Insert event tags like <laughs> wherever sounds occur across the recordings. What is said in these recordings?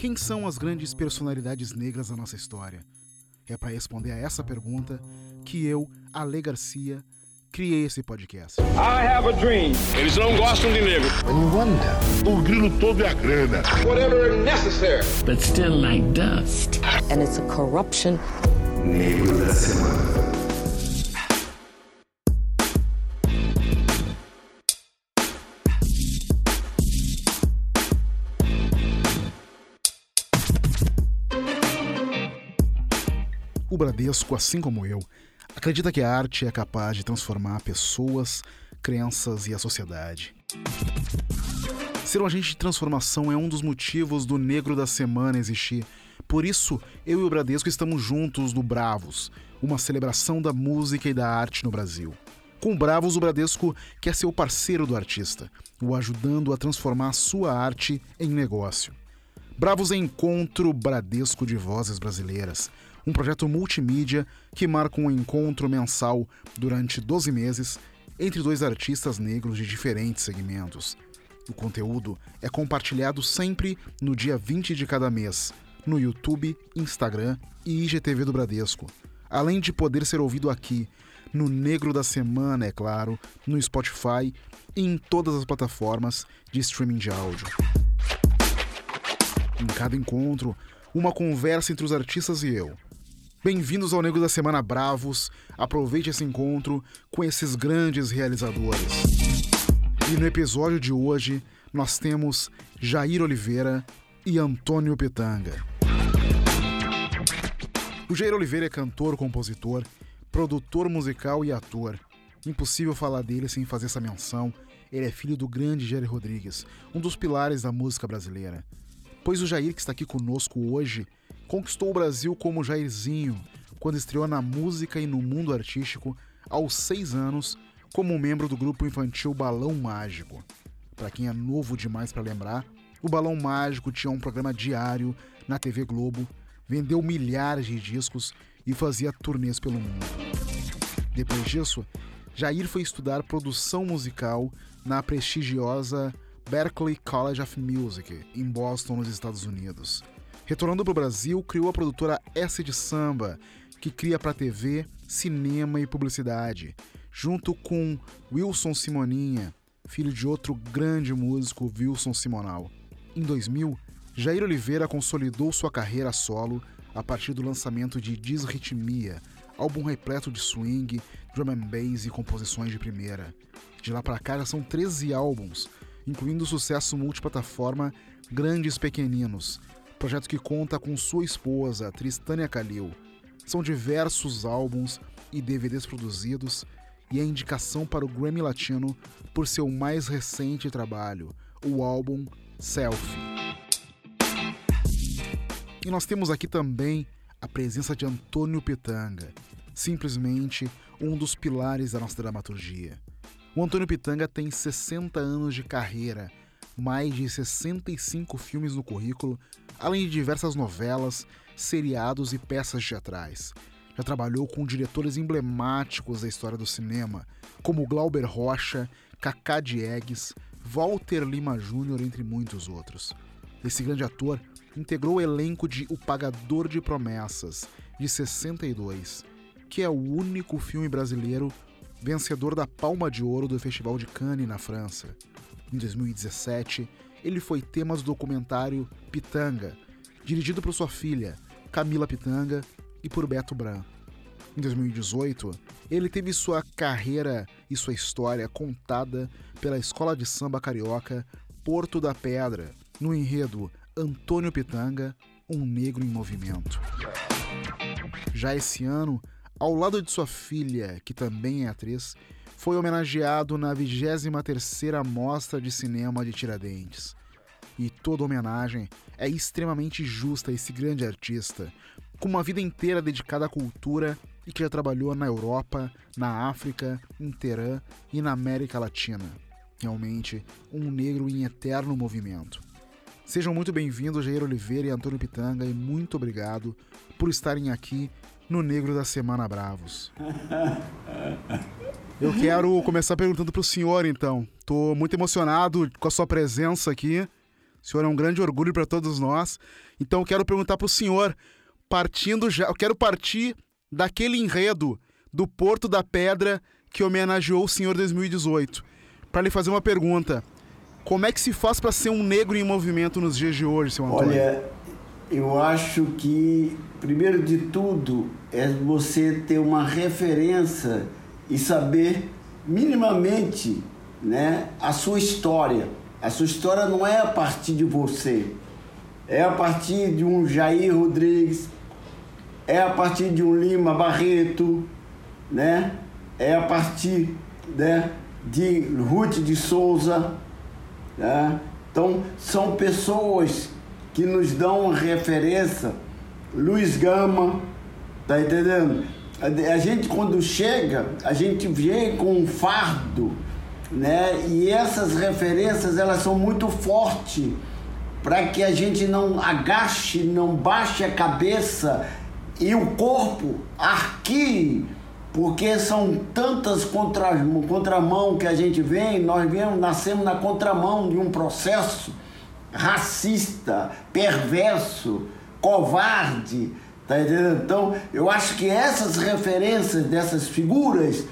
Quem são as grandes personalidades negras da nossa história? É para responder a essa pergunta que eu, Ale Garcia, criei esse podcast. I have a dream. Eles não gostam de negro. O grilo todo é a grana. Whatever necessary. but still like dust. and it's a corruption. Negro da semana. Bradesco, assim como eu, acredita que a arte é capaz de transformar pessoas, crenças e a sociedade. Ser um agente de transformação é um dos motivos do Negro da Semana existir. Por isso, eu e o Bradesco estamos juntos no Bravos, uma celebração da música e da arte no Brasil. Com o Bravos, o Bradesco quer ser o parceiro do artista, o ajudando a transformar sua arte em negócio. Bravos é Encontro Bradesco de Vozes Brasileiras, um projeto multimídia que marca um encontro mensal durante 12 meses entre dois artistas negros de diferentes segmentos. O conteúdo é compartilhado sempre no dia 20 de cada mês, no YouTube, Instagram e IGTV do Bradesco, além de poder ser ouvido aqui, no Negro da Semana, é claro, no Spotify e em todas as plataformas de streaming de áudio. Em cada encontro, uma conversa entre os artistas e eu. Bem-vindos ao Negro da Semana Bravos. Aproveite esse encontro com esses grandes realizadores. E no episódio de hoje, nós temos Jair Oliveira e Antônio Pitanga. O Jair Oliveira é cantor, compositor, produtor musical e ator. Impossível falar dele sem fazer essa menção. Ele é filho do grande Jerry Rodrigues, um dos pilares da música brasileira. Pois o Jair, que está aqui conosco hoje, conquistou o Brasil como Jairzinho, quando estreou na música e no mundo artístico aos seis anos, como membro do grupo infantil Balão Mágico. Para quem é novo demais para lembrar, o Balão Mágico tinha um programa diário na TV Globo, vendeu milhares de discos e fazia turnês pelo mundo. Depois disso, Jair foi estudar produção musical na prestigiosa Berklee College of Music, em Boston, nos Estados Unidos. Retornando para o Brasil, criou a produtora S de Samba, que cria para TV, cinema e publicidade, junto com Wilson Simoninha, filho de outro grande músico, Wilson Simonal. Em 2000, Jair Oliveira consolidou sua carreira solo a partir do lançamento de Disritmia, álbum repleto de swing, drum and bass e composições de primeira. De lá para cá já são 13 álbuns, incluindo o sucesso multiplataforma Grandes Pequeninos, projeto que conta com sua esposa, a atriz Tânia Kalil. São diversos álbuns e DVDs produzidos e a indicação para o Grammy Latino por seu mais recente trabalho, o álbum Selfie. E nós temos aqui também a presença de Antônio Pitanga, simplesmente um dos pilares da nossa dramaturgia. O Antônio Pitanga tem 60 anos de carreira, mais de 65 filmes no currículo, além de diversas novelas, seriados e peças teatrais. Já trabalhou com diretores emblemáticos da história do cinema, como Glauber Rocha, Cacá Diegues, Walter Lima Jr., entre muitos outros. Esse grande ator integrou o elenco de O Pagador de Promessas, de 62, que é o único filme brasileiro vencedor da Palma de Ouro do Festival de Cannes, na França. Em 2017, ele foi tema do documentário Pitanga, dirigido por sua filha, Camila Pitanga, e por Beto Bran. Em 2018, ele teve sua carreira e sua história contada pela Escola de Samba Carioca Porto da Pedra, no enredo Antônio Pitanga, um negro em movimento. Já esse ano, ao lado de sua filha, que também é atriz, foi homenageado na 23ª Mostra de Cinema de Tiradentes. E toda homenagem é extremamente justa a esse grande artista, com uma vida inteira dedicada à cultura e que já trabalhou na Europa, na África, em Teherã e na América Latina. Realmente, um negro em eterno movimento. Sejam muito bem-vindos, Jair Oliveira e Antônio Pitanga, e muito obrigado por estarem aqui no Negro da Semana Bravos. <laughs> Eu quero começar perguntando para o senhor, então. Tô muito emocionado com a sua presença aqui. O senhor é um grande orgulho para todos nós. Então eu quero perguntar para o senhor, partindo já, eu quero partir daquele enredo do Porto da Pedra que homenageou o senhor 2018, para lhe fazer uma pergunta. Como é que se faz para ser um negro em movimento nos dias de hoje, seu Antônio? Olha, eu acho que, primeiro de tudo, é você ter uma referência e saber minimamente né, a sua história. A sua história não é a partir de você, é a partir de um Jair Rodrigues, é a partir de um Lima Barreto, né? é a partir né, de Ruth de Souza. Né? Então, são pessoas que nos dão referência. Luiz Gama, tá entendendo? A gente quando chega, a gente vem com um fardo né? E essas referências elas são muito fortes para que a gente não agache, não baixe a cabeça e o corpo arquie, porque são tantas contra, contramão que a gente vem, nós viemos, nascemos na contramão de um processo racista, perverso, covarde, tá entendendo? Então, eu acho que essas referências dessas figuras,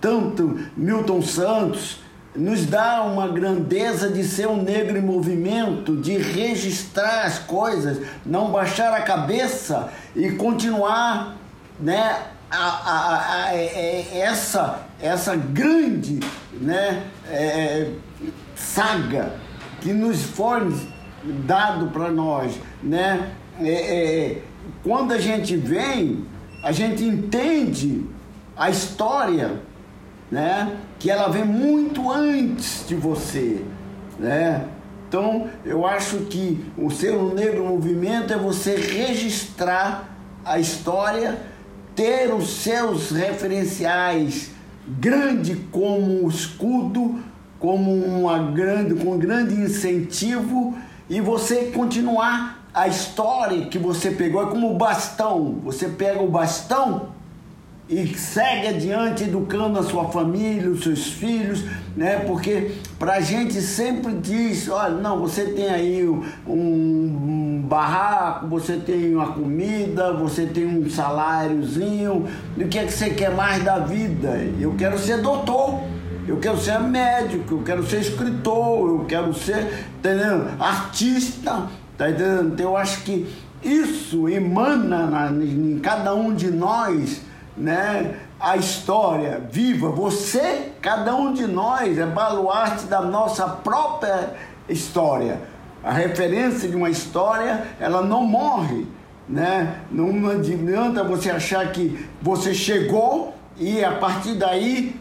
tanto Milton Santos, nos dá uma grandeza de ser um negro em movimento, de registrar as coisas, não baixar a cabeça e continuar, né, a, a, a, a essa, essa grande, né, é, saga que nos foi dado para nós, né, é, é, quando a gente vem, a gente entende a história né? Que ela vem muito antes de você, né? Então, eu acho que o ser um negro movimento é você registrar a história, ter os seus referenciais grande como escudo, como uma grande, com um grande incentivo e você continuar a história que você pegou é como o bastão. Você pega o bastão e segue adiante educando a sua família, os seus filhos, né? Porque para a gente sempre diz, olha, não, você tem aí um, um, barraco, você tem uma comida, você tem um saláriozinho, o que é que você quer mais da vida? Eu quero ser doutor. Eu quero ser médico, eu quero ser escritor, eu quero ser, entendeu? Artista, tá entendendo? Então eu acho que isso emana na, em cada um de nós né? A história viva, você, cada um de nós é baluarte da nossa própria história. A referência de uma história, ela não morre, né? Não adianta você achar que você chegou e a partir daí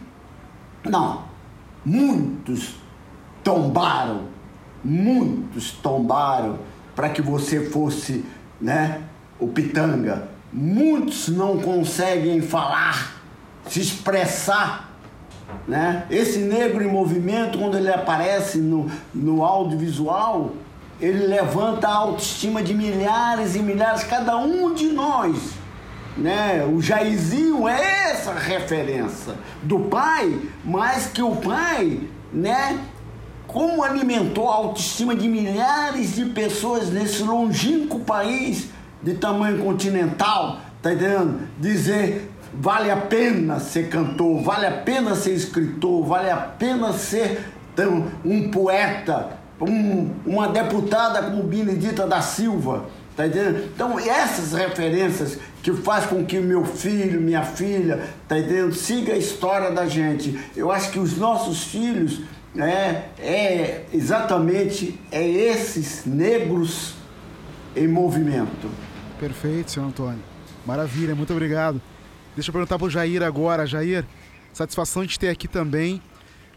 não. Muitos tombaram, muitos tombaram para que você fosse, né, o pitanga, muitos não conseguem falar, se expressar. Né? Esse negro em movimento, quando ele aparece no, no audiovisual, ele levanta a autoestima de milhares e milhares, cada um de nós. Né? O Jairzinho é essa referência do pai, mas que o pai, né? Como alimentou a autoestima de milhares de pessoas nesse longínquo país, de tamanho continental, tá entendendo? Dizer vale a pena ser cantor, vale a pena ser escritor, vale a pena ser então, um poeta, um, uma deputada como Benedita da Silva, tá entendendo? Então essas referências que faz com que meu filho, minha filha, tá entendendo? Siga a história da gente. Eu acho que os nossos filhos é, é exatamente é esses negros em movimento. Perfeito, senhor Antônio. Maravilha, muito obrigado. Deixa eu perguntar para o Jair agora. Jair, satisfação de ter aqui também.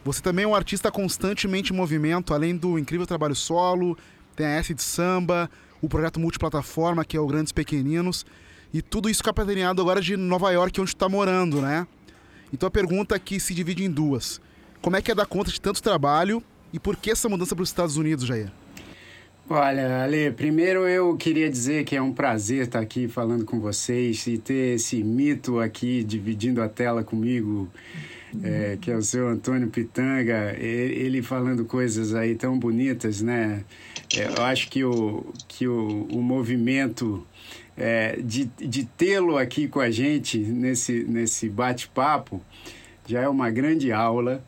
Você também é um artista constantemente em movimento, além do incrível trabalho solo, tem a S de samba, o projeto multiplataforma, que é o Grandes Pequeninos, e tudo isso capitaneado agora de Nova York, onde está morando, né? Então a pergunta aqui se divide em duas. Como é que é dar conta de tanto trabalho e por que essa mudança para os Estados Unidos, Jair? Olha, Ale, primeiro eu queria dizer que é um prazer estar aqui falando com vocês e ter esse mito aqui dividindo a tela comigo, é, que é o seu Antônio Pitanga, ele falando coisas aí tão bonitas, né? É, eu acho que o, que o, o movimento é, de, de tê-lo aqui com a gente nesse, nesse bate-papo já é uma grande aula.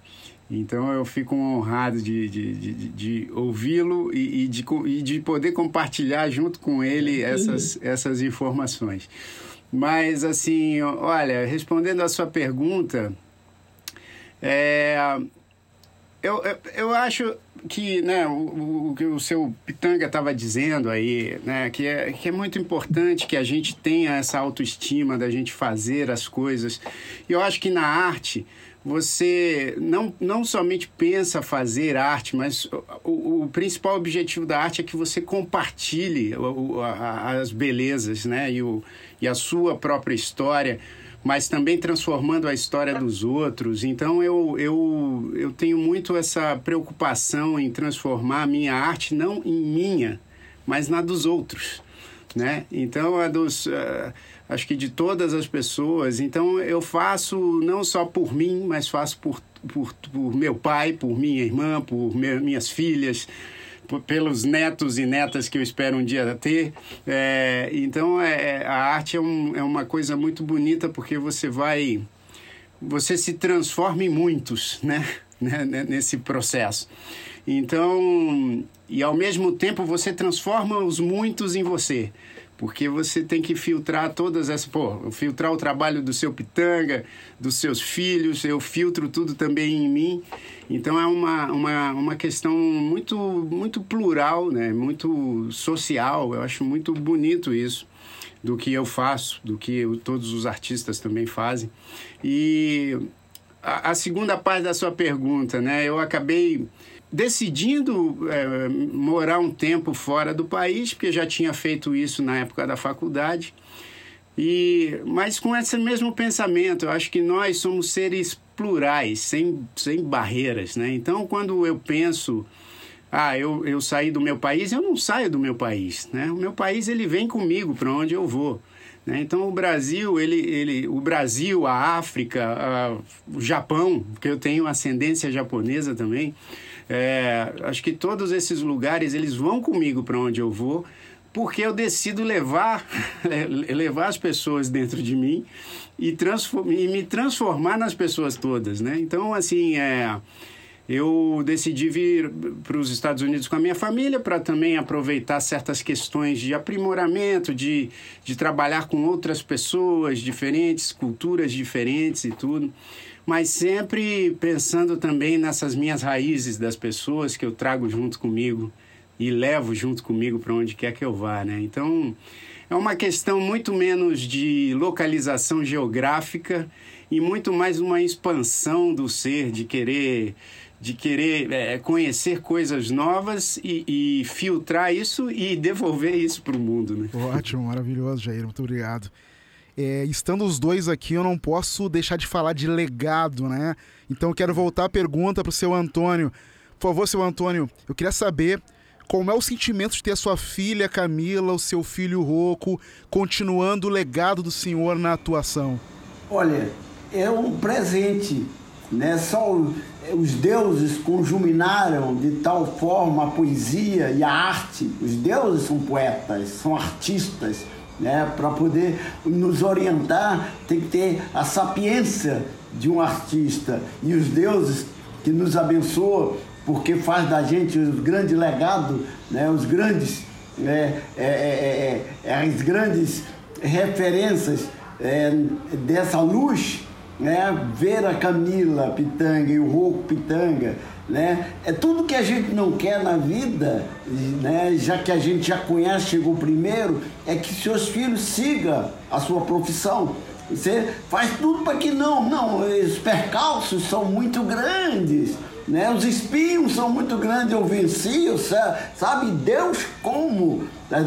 Então eu fico honrado de, de, de, de ouvi-lo e, e, de, e de poder compartilhar junto com ele essas, essas informações. Mas assim, olha, respondendo a sua pergunta, é, eu, eu, acho que né, o, o, o seu Pitanga estava dizendo aí, né, que é, que é muito importante que a gente tenha essa autoestima da gente fazer as coisas. E eu acho que na arte você não, não somente pensa fazer arte, mas o, o principal objetivo da arte é que você compartilhe o, a, as belezas né, e, o, e a sua própria história mas também transformando a história dos outros. Então eu, eu, eu tenho muito essa preocupação em transformar a minha arte não em minha, mas na dos outros. Né? Então, a dos, uh, acho que de todas as pessoas. Então, eu faço não só por mim, mas faço por, por, por meu pai, por minha irmã, por me, minhas filhas, pelos netos e netas que eu espero um dia ter. É, então, é, a arte é, um, é uma coisa muito bonita porque você vai. Você se transforma em muitos, né? <laughs> né nesse processo. Então, e ao mesmo tempo você transforma os muitos em você porque você tem que filtrar todas essas. Pô, filtrar o trabalho do seu pitanga, dos seus filhos, eu filtro tudo também em mim. Então é uma, uma, uma questão muito, muito plural, né? muito social. Eu acho muito bonito isso do que eu faço, do que eu, todos os artistas também fazem. E a, a segunda parte da sua pergunta, né? Eu acabei decidindo é, morar um tempo fora do país, porque já tinha feito isso na época da faculdade. E, mas com esse mesmo pensamento, eu acho que nós somos seres plurais, sem, sem barreiras. Né? Então, quando eu penso, ah, eu, eu saí do meu país, eu não saio do meu país. Né? O meu país ele vem comigo para onde eu vou. Né? Então, o Brasil, ele, ele, o Brasil, a África, a, o Japão, porque eu tenho ascendência japonesa também, é, acho que todos esses lugares eles vão comigo para onde eu vou, porque eu decido levar, <laughs> levar as pessoas dentro de mim e, e me transformar nas pessoas todas, né? Então, assim, é, eu decidi vir para os Estados Unidos com a minha família para também aproveitar certas questões de aprimoramento, de, de trabalhar com outras pessoas diferentes, culturas diferentes e tudo mas sempre pensando também nessas minhas raízes das pessoas que eu trago junto comigo e levo junto comigo para onde quer que eu vá, né? Então, é uma questão muito menos de localização geográfica e muito mais uma expansão do ser, de querer de querer é, conhecer coisas novas e, e, filtrar isso e devolver isso para o mundo, né? Ótimo, maravilhoso, Jair, muito obrigado. É, estando os dois aqui, eu não posso deixar de falar de legado, né? Então eu quero voltar a pergunta para o seu Antônio. Por favor, seu Antônio, eu queria saber como é o sentimento de ter a sua filha Camila, o seu filho Rocco, continuando o legado do senhor na atuação. Olha, é um presente, né? Só os deuses conjuminaram de tal forma a poesia e a arte. Os deuses são poetas, são artistas né? Para poder nos orientar, tem que ter a sapiência de um artista e os deuses que nos abençoam, porque faz da gente o grande legado, né? Os grandes, é, é, é, é as grandes referências dessa luz, né? Ver a Camila Pitanga e o Rouco Pitanga né? É tudo que a gente não quer na vida, né? já que a gente já conhece, chegou primeiro, é que seus filhos sigam a sua profissão. Você faz tudo para que não, não, os percalços são muito grandes, né? Os espinhos são muito grandes, eu venci, eu, sabe Deus como, tá?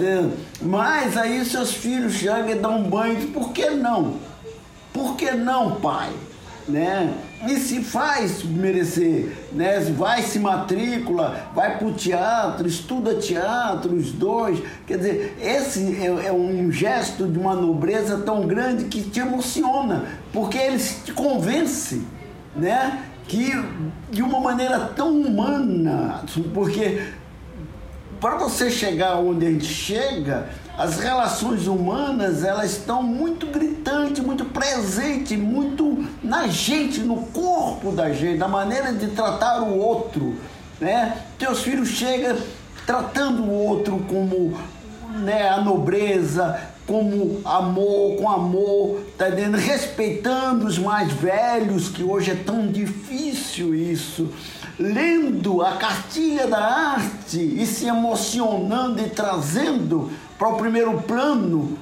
Mas aí seus filhos chegam e dão um banho, por que não? Por que não, pai? né? E se faz merecer, né? Vai se matrícula, vai para o teatro, estuda teatro, os dois. Quer dizer, esse é, é, um gesto de uma nobreza tão grande que te emociona, porque ele te convence, né? Que de uma maneira tão humana, porque para você chegar onde a gente chega, as relações humanas elas estão muito gritantes, muito presentes, muito na gente, no corpo da gente, na maneira de tratar o outro, né? Teus filhos chegam tratando o outro como né, a nobreza, como amor, com amor, tá? Respeitando os mais velhos, que hoje é tão difícil isso. Lendo a cartilha da arte e se emocionando e trazendo para o primeiro plano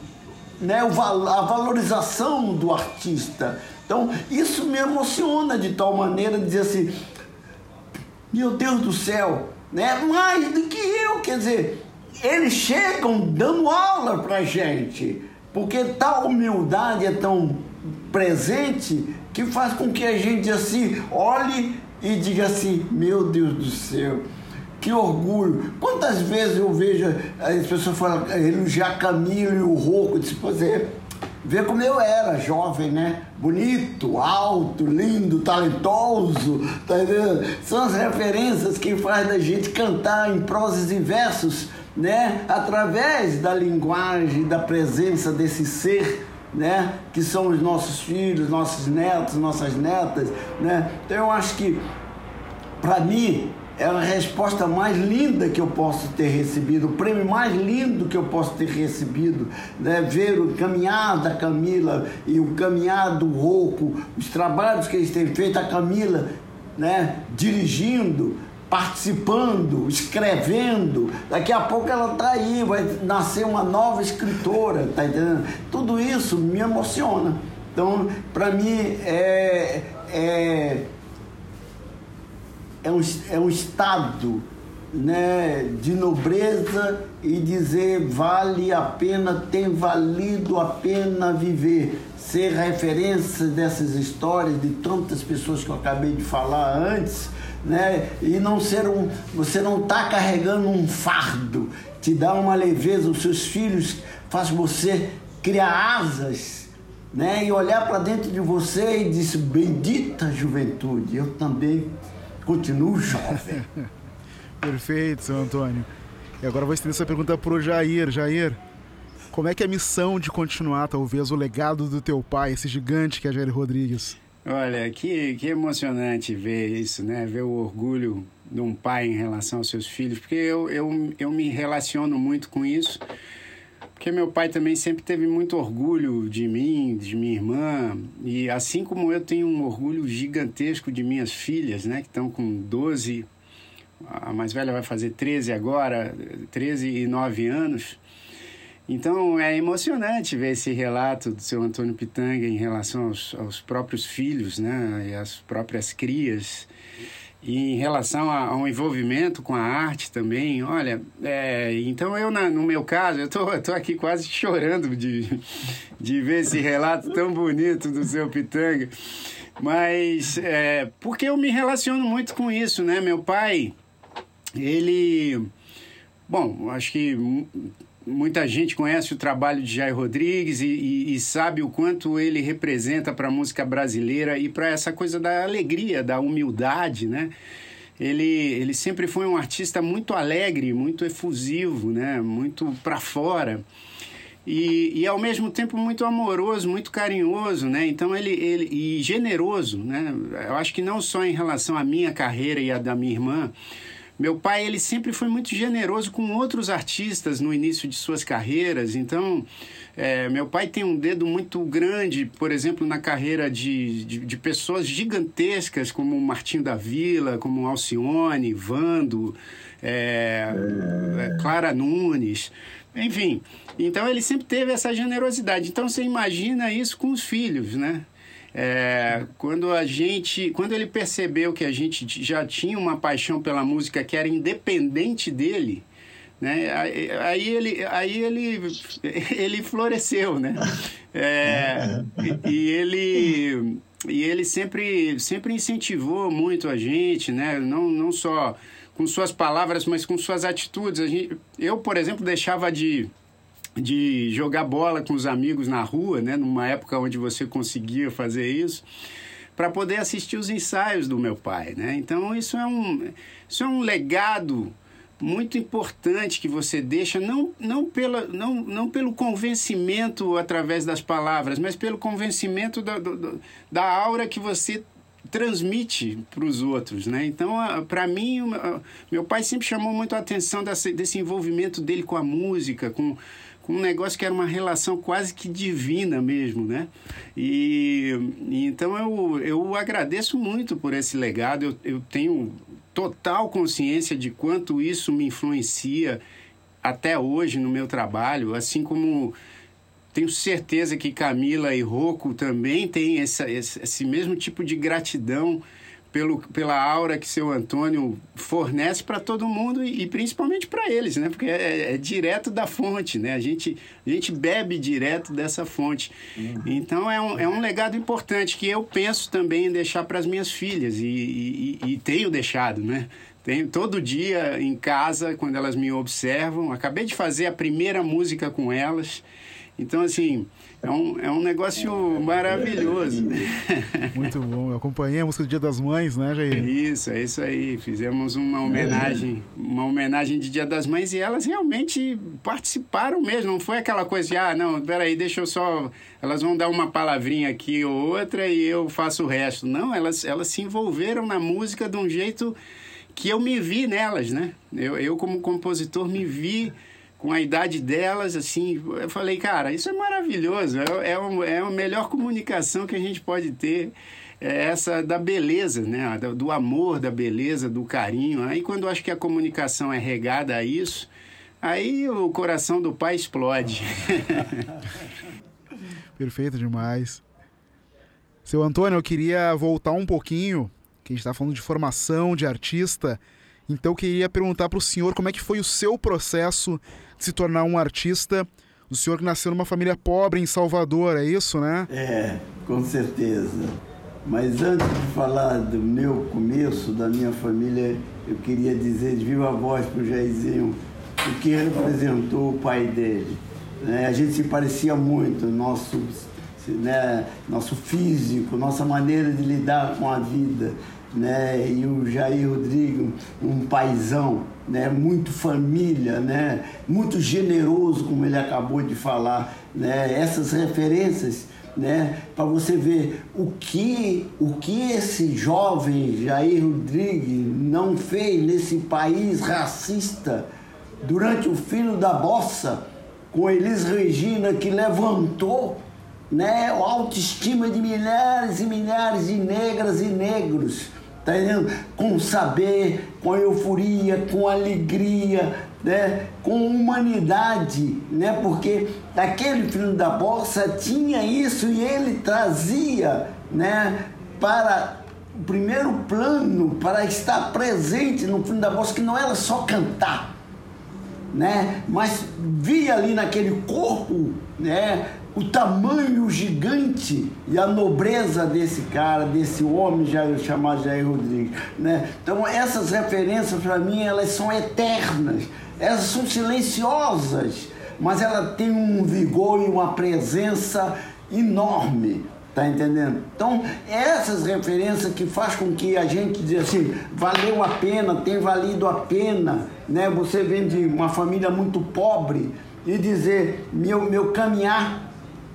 né, a valorização do artista. Então, isso me emociona de tal maneira dizer assim: meu Deus do céu, né? mais do que eu, quer dizer, eles chegam dando aula para gente, porque tal humildade é tão presente que faz com que a gente assim olhe e diga assim: meu Deus do céu, que orgulho. Quantas vezes eu vejo as pessoas falando, elogiar Camilo e o Rouco, disse, pois é, vê como eu era, jovem, né? Bonito, alto, lindo, talentoso, tá vendo? São as referências que faz da gente cantar em prosas e versos né, através da linguagem, da presença desse ser, né, que são os nossos filhos, nossos netos, nossas netas, né? Então eu acho que para mim é a resposta mais linda que eu posso ter recebido, o prêmio mais lindo que eu posso ter recebido, né? ver o caminhar da Camila e o caminhar do Rouco, os trabalhos que eles têm feito, a Camila né? dirigindo, participando, escrevendo. Daqui a pouco ela está aí, vai nascer uma nova escritora, tá entendendo? Tudo isso me emociona. Então, para mim, é, é, é, um, é um estado né, de nobreza e dizer vale a pena, tem valido a pena viver. Ser referência dessas histórias de tantas pessoas que eu acabei de falar antes né? E não ser um, você não está carregando um fardo, te dá uma leveza, os seus filhos faz você criar asas, né? E olhar para dentro de você e dizer bendita juventude, eu também continuo jovem. <laughs> Perfeito, seu Antônio. E agora vou estender essa pergunta para o Jair. Jair, como é que é a missão de continuar, talvez, o legado do teu pai, esse gigante que é Jair Rodrigues? Olha, que, que emocionante ver isso, né? Ver o orgulho de um pai em relação aos seus filhos, porque eu, eu, eu me relaciono muito com isso, porque meu pai também sempre teve muito orgulho de mim, de minha irmã, e assim como eu tenho um orgulho gigantesco de minhas filhas, né? Que estão com 12, a mais velha vai fazer 13 agora, 13 e 9 anos. Então é emocionante ver esse relato do seu Antônio Pitanga em relação aos, aos próprios filhos, né, e às próprias crias. E em relação a, ao envolvimento com a arte também, olha, é, então eu, na, no meu caso, eu tô, tô aqui quase chorando de, de ver esse relato tão bonito do seu Pitanga. Mas é, porque eu me relaciono muito com isso, né? Meu pai, ele. Bom, acho que muita gente conhece o trabalho de Jair Rodrigues e, e, e sabe o quanto ele representa para a música brasileira e para essa coisa da alegria, da humildade, né? Ele, ele sempre foi um artista muito alegre, muito efusivo, né? Muito para fora. E, e ao mesmo tempo muito amoroso, muito carinhoso, né? Então ele, ele e generoso, né? Eu acho que não só em relação à minha carreira e à da minha irmã, meu pai, ele sempre foi muito generoso com outros artistas no início de suas carreiras. Então, é, meu pai tem um dedo muito grande, por exemplo, na carreira de, de, de pessoas gigantescas, como Martinho da Vila, como Alcione, Vando, é, é. Clara Nunes, enfim. Então, ele sempre teve essa generosidade. Então, você imagina isso com os filhos, né? É, quando a gente, quando ele percebeu que a gente já tinha uma paixão pela música que era independente dele, né? Aí ele, aí ele, <laughs> ele floresceu, né? É, e, e, ele, e ele sempre, sempre incentivou muito a gente, né? Não, não só com suas palavras, mas com suas atitudes. A gente, eu, por exemplo, deixava de de jogar bola com os amigos na rua, né, numa época onde você conseguia fazer isso, para poder assistir os ensaios do meu pai, né? Então isso é um isso é um legado muito importante que você deixa, não, não, pela, não, não pelo convencimento através das palavras, mas pelo convencimento da, do, da aura que você transmite para os outros, né? Então, para mim, meu pai sempre chamou muito a atenção desse, desse envolvimento dele com a música, com, com um negócio que era uma relação quase que divina mesmo, né? E, então eu, eu agradeço muito por esse legado. Eu, eu tenho total consciência de quanto isso me influencia até hoje no meu trabalho, assim como tenho certeza que Camila e Rocco também têm essa, esse, esse mesmo tipo de gratidão pelo, pela aura que seu Antônio fornece para todo mundo e, e principalmente para eles, né? Porque é, é, direto da fonte, né? A gente, a gente bebe direto dessa fonte. Uhum. Então é um, é um legado importante que eu penso também em deixar para as minhas filhas e, e, e tenho deixado, né? Tenho todo dia em casa, quando elas me observam. Acabei de fazer a primeira música com elas. Então, assim, é um, é um negócio maravilhoso. <laughs> Muito bom. Eu acompanhei a música do Dia das Mães, né, Jair? Isso, é isso aí. Fizemos uma homenagem, uma homenagem de Dia das Mães e elas realmente participaram mesmo. Não foi aquela coisa de, ah, não, peraí, deixa eu só. Elas vão dar uma palavrinha aqui ou outra e eu faço o resto. Não, elas, elas se envolveram na música de um jeito que eu me vi nelas, né? Eu, eu como compositor, me vi com a idade delas, assim, eu falei, cara, isso é maravilhoso, é, é, um, é a melhor comunicação que a gente pode ter, é essa da beleza, né? Do amor, da beleza, do carinho. Aí quando eu acho que a comunicação é regada a isso, aí o coração do pai explode. <laughs> Perfeito demais. Seu Antônio, eu queria voltar um pouquinho, que a gente está falando de formação de artista, então eu queria perguntar para o senhor como é que foi o seu processo se tornar um artista. O senhor nasceu numa família pobre em Salvador, é isso, né? É, com certeza. Mas antes de falar do meu começo, da minha família, eu queria dizer de viva voz para o Jairzinho o que representou o pai dele. Né? A gente se parecia muito, nosso, né, nosso físico, nossa maneira de lidar com a vida né? E o Jair Rodrigo, um paizão, né? Muito família, né? Muito generoso, como ele acabou de falar, né? Essas referências, né? Para você ver o que o que esse jovem Jair Rodrigues não fez nesse país racista durante o filho da bossa com Elis Regina que levantou né, a autoestima de milhares e milhares de negras e negros tá? Com saber, com euforia, com alegria, né? com humanidade, né? Porque aquele filho da bolsa tinha isso e ele trazia, né? Para o primeiro plano, para estar presente no filho da bolsa, que não era só cantar, né? Mas via ali naquele corpo, né? O tamanho gigante e a nobreza desse cara, desse homem já chamado Jair Rodrigues, né? Então essas referências para mim elas são eternas, elas são silenciosas, mas ela tem um vigor e uma presença enorme, tá entendendo? Então essas referências que faz com que a gente diga assim, valeu a pena, tem valido a pena, né? Você vem de uma família muito pobre e dizer meu meu caminhar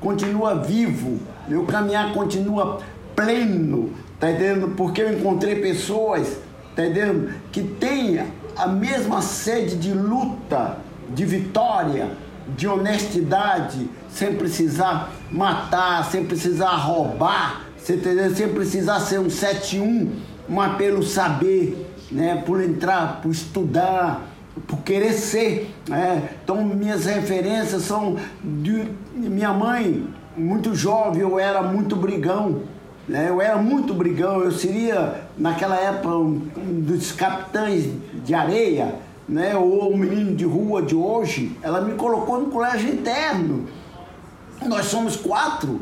continua vivo, meu caminhar continua pleno, tá entendendo? Porque eu encontrei pessoas, tá entendendo? Que têm a mesma sede de luta, de vitória, de honestidade, sem precisar matar, sem precisar roubar, entendeu? sem precisar ser um 7-1, mas pelo saber, né? por entrar, por estudar, por querer ser. Né? Então, minhas referências são de minha mãe, muito jovem, eu era muito brigão. Né? Eu era muito brigão, eu seria, naquela época, um, dos capitães de areia, né? ou um menino de rua de hoje. Ela me colocou no colégio interno. Nós somos quatro,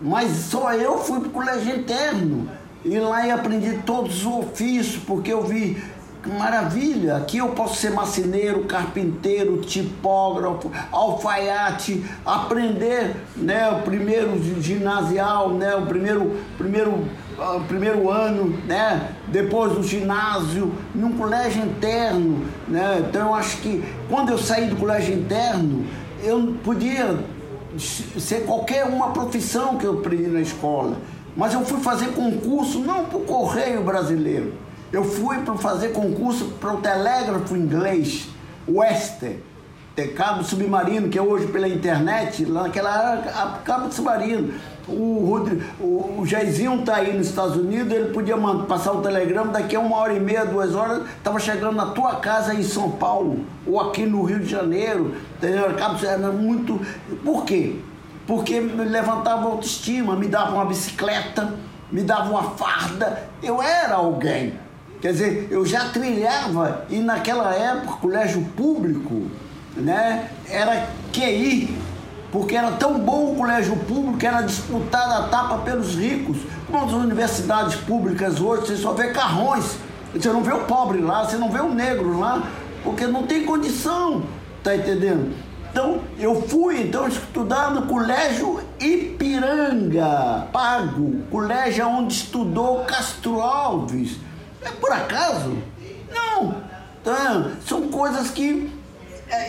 mas só eu fui para o colégio interno. E lá eu aprendi todos os ofícios, porque eu vi Maravilha! Aqui eu posso ser marceneiro, carpinteiro, tipógrafo, alfaiate, aprender né, o primeiro ginasial, né, o primeiro, primeiro ah, primeiro ano, né? Depois do ginásio, num colégio interno, né? Então eu acho que quando eu saí do colégio interno, eu podia ser qualquer uma profissão que eu aprendi na escola. Mas eu fui fazer concurso não para o Correio Brasileiro. Eu fui para fazer concurso para o telégrafo inglês, Wester cabo submarino, que é hoje pela internet, lá naquela era, cabo submarino. O, Rodrigo, o, Jairzinho tá aí nos Estados Unidos, ele podia mandar, passar o telegrama, daqui a uma hora e meia, duas horas, estava chegando na tua casa em São Paulo, ou aqui no Rio de Janeiro? Cabo era muito. Por quê? Porque me levantava autoestima, me dava uma bicicleta, me dava uma farda, eu era alguém. Quer dizer, eu já trilhava e naquela época, colégio público, né, era QI, porque era tão bom o colégio público que era disputado a tapa pelos ricos. Como as universidades públicas hoje, você só vê carrões, você não vê o pobre lá, você não vê o negro lá, porque não tem condição, tá entendendo? Então, eu fui então estudar no colégio Ipiranga, pago, colégio onde estudou Castro Alves. É por acaso? Não. Então, são coisas que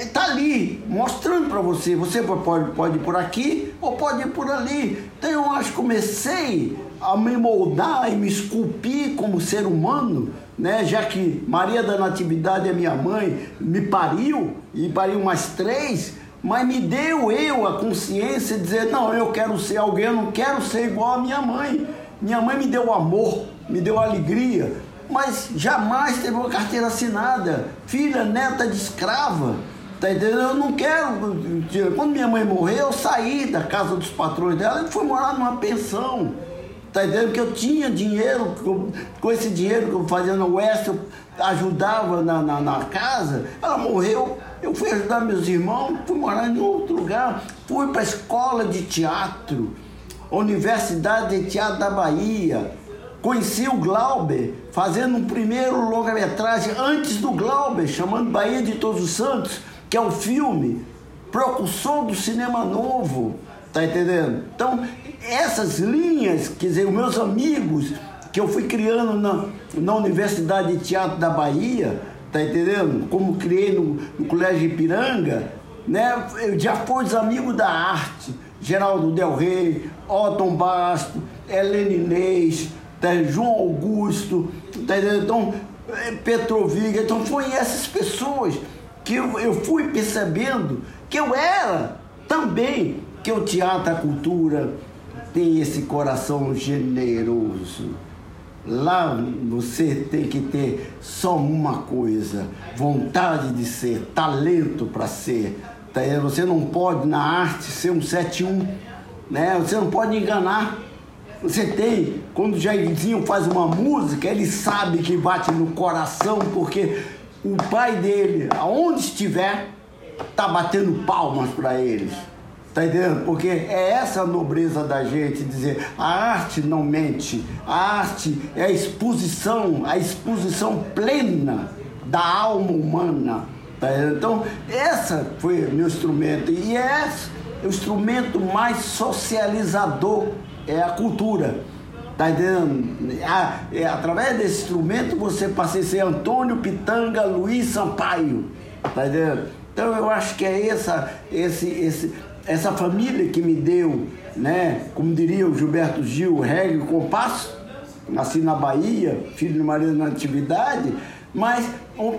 está é, ali, mostrando para você. Você pode, pode ir por aqui ou pode ir por ali. Então eu acho que comecei a me moldar e me esculpir como ser humano, né? já que Maria da Natividade é minha mãe, me pariu e pariu mais três, mas me deu eu a consciência de dizer: não, eu quero ser alguém, eu não quero ser igual a minha mãe. Minha mãe me deu amor, me deu alegria, mas jamais teve uma carteira assinada, filha, neta de escrava. Tá entendendo? Eu não quero. Quando minha mãe morreu, eu saí da casa dos patrões dela e fui morar numa pensão. Tá entendendo? Porque eu tinha dinheiro, com esse dinheiro que eu fazia no Oeste, eu ajudava na, na, na, casa. Ela morreu, eu fui ajudar meus irmãos, fui morar em outro lugar. Fui para a escola de teatro, Universidade de Teatro da Bahia. Conheci o Glauber fazendo um primeiro longa-metragem antes do Glauber, chamando Bahia de Todos os Santos que é um filme propulsor do cinema novo, tá entendendo? Então, essas linhas, quer dizer, os meus amigos que eu fui criando na, na Universidade de Teatro da Bahia, tá entendendo? Como criei no, no Colégio Ipiranga, né? Eu já fui os amigos da arte, Geraldo Del Rey, Otton Basto, Helene Inês, tá? João Augusto, tá? Então, eh, Petroviga, então foi essas pessoas que eu, eu fui percebendo que eu era também, que o teatro, a cultura tem esse coração generoso. Lá você tem que ter só uma coisa: vontade de ser, talento para ser. Tá você não pode na arte ser um 71, né? Você não pode enganar. Você tem, quando o Jairzinho faz uma música, ele sabe que bate no coração, porque o pai dele, aonde estiver, tá batendo palmas para eles. Tá entendendo? Porque é essa a nobreza da gente dizer a arte não mente, a arte é a exposição, a exposição plena da alma humana. Tá então, essa foi meu instrumento e é o instrumento mais socializador é a cultura. Tá entendendo? É, através desse instrumento você passa a ser Antônio Pitanga Luiz Sampaio. Tá entendendo? Então eu acho que é essa, esse, esse, essa família que me deu, né? Como diria o Gilberto Gil, reggae compasso. Nasci na Bahia, filho de Maria da Natividade, mas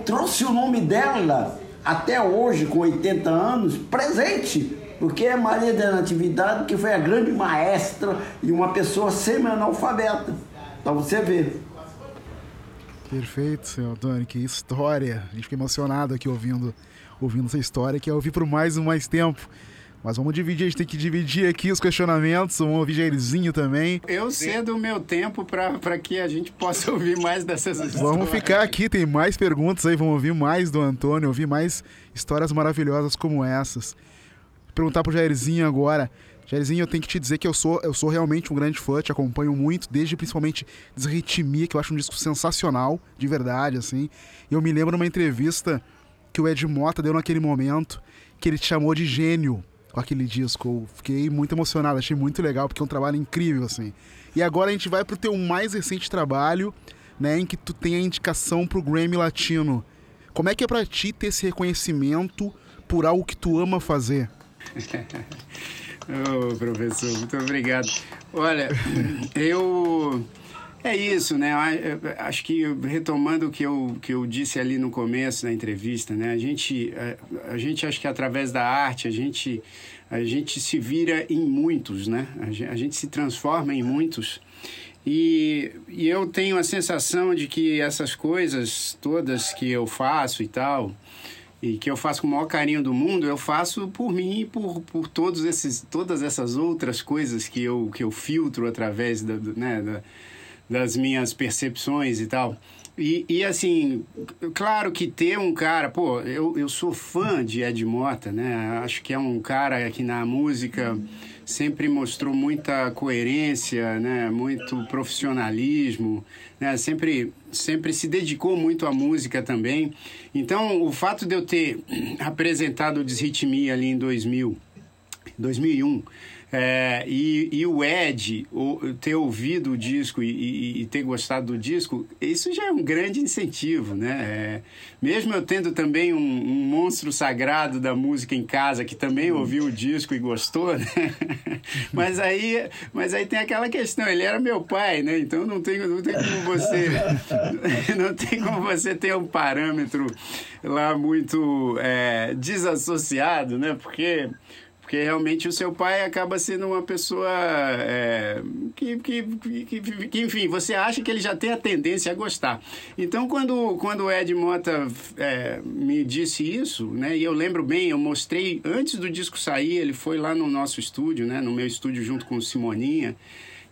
trouxe o nome dela até hoje, com 80 anos, presente porque é Maria da Natividade que foi a grande maestra e uma pessoa semi-analfabeta. Para você ver. Perfeito, senhor Antônio, que história. A gente fica emocionado aqui ouvindo, ouvindo essa história, que é ouvir por mais e mais tempo. Mas vamos dividir, a gente tem que dividir aqui os questionamentos, vamos ouvir Jairzinho também. Eu cedo o meu tempo para que a gente possa <laughs> ouvir mais dessas histórias. Vamos ficar aqui, tem mais perguntas aí, vamos ouvir mais do Antônio, ouvir mais histórias maravilhosas como essas perguntar pro Jairzinho agora. Jairzinho, eu tenho que te dizer que eu sou, eu sou realmente um grande fã, te acompanho muito, desde principalmente Desritmia, que eu acho um disco sensacional, de verdade, assim. Eu me lembro numa entrevista que o Ed Mota deu naquele momento, que ele te chamou de gênio. com aquele disco. Eu fiquei muito emocionado, achei muito legal, porque é um trabalho incrível, assim. E agora a gente vai pro teu mais recente trabalho, né, em que tu tem a indicação pro Grammy Latino. Como é que é pra ti ter esse reconhecimento por algo que tu ama fazer? <laughs> Ô, oh, professor, muito obrigado. Olha, eu é isso, né? Acho que retomando o que eu, que eu disse ali no começo da entrevista, né? A gente, a, a gente acha que através da arte a gente, a gente se vira em muitos, né? A gente, a gente se transforma em muitos. E, e eu tenho a sensação de que essas coisas todas que eu faço e tal, e que eu faço com o maior carinho do mundo, eu faço por mim e por, por todos esses, todas essas outras coisas que eu, que eu filtro através da, né, da, das minhas percepções e tal. E, e assim, claro que ter um cara, pô, eu, eu sou fã de Ed Mota, né? Acho que é um cara que na música sempre mostrou muita coerência, né? Muito profissionalismo, né? Sempre, sempre se dedicou muito à música também. Então, o fato de eu ter <clears throat> apresentado o Desritmia ali em 2000, 2001, é, e, e, o Ed o, ter ouvido o disco e, e, e, ter gostado do disco, isso já é um grande incentivo, né? É, mesmo eu tendo também um, um, monstro sagrado da música em casa que também ouviu o disco e gostou, né? <laughs> mas aí, mas aí tem aquela questão, ele era meu pai, né? Então não tem, não tem como você <laughs> não tem como você ter um parâmetro lá muito é, desassociado, né? Porque porque realmente o seu pai acaba sendo uma pessoa é, que, que, que, que, enfim, você acha que ele já tem a tendência a gostar. Então, quando, quando o Ed Mota é, me disse isso, né, e eu lembro bem, eu mostrei antes do disco sair, ele foi lá no nosso estúdio, né, no meu estúdio junto com o Simoninha,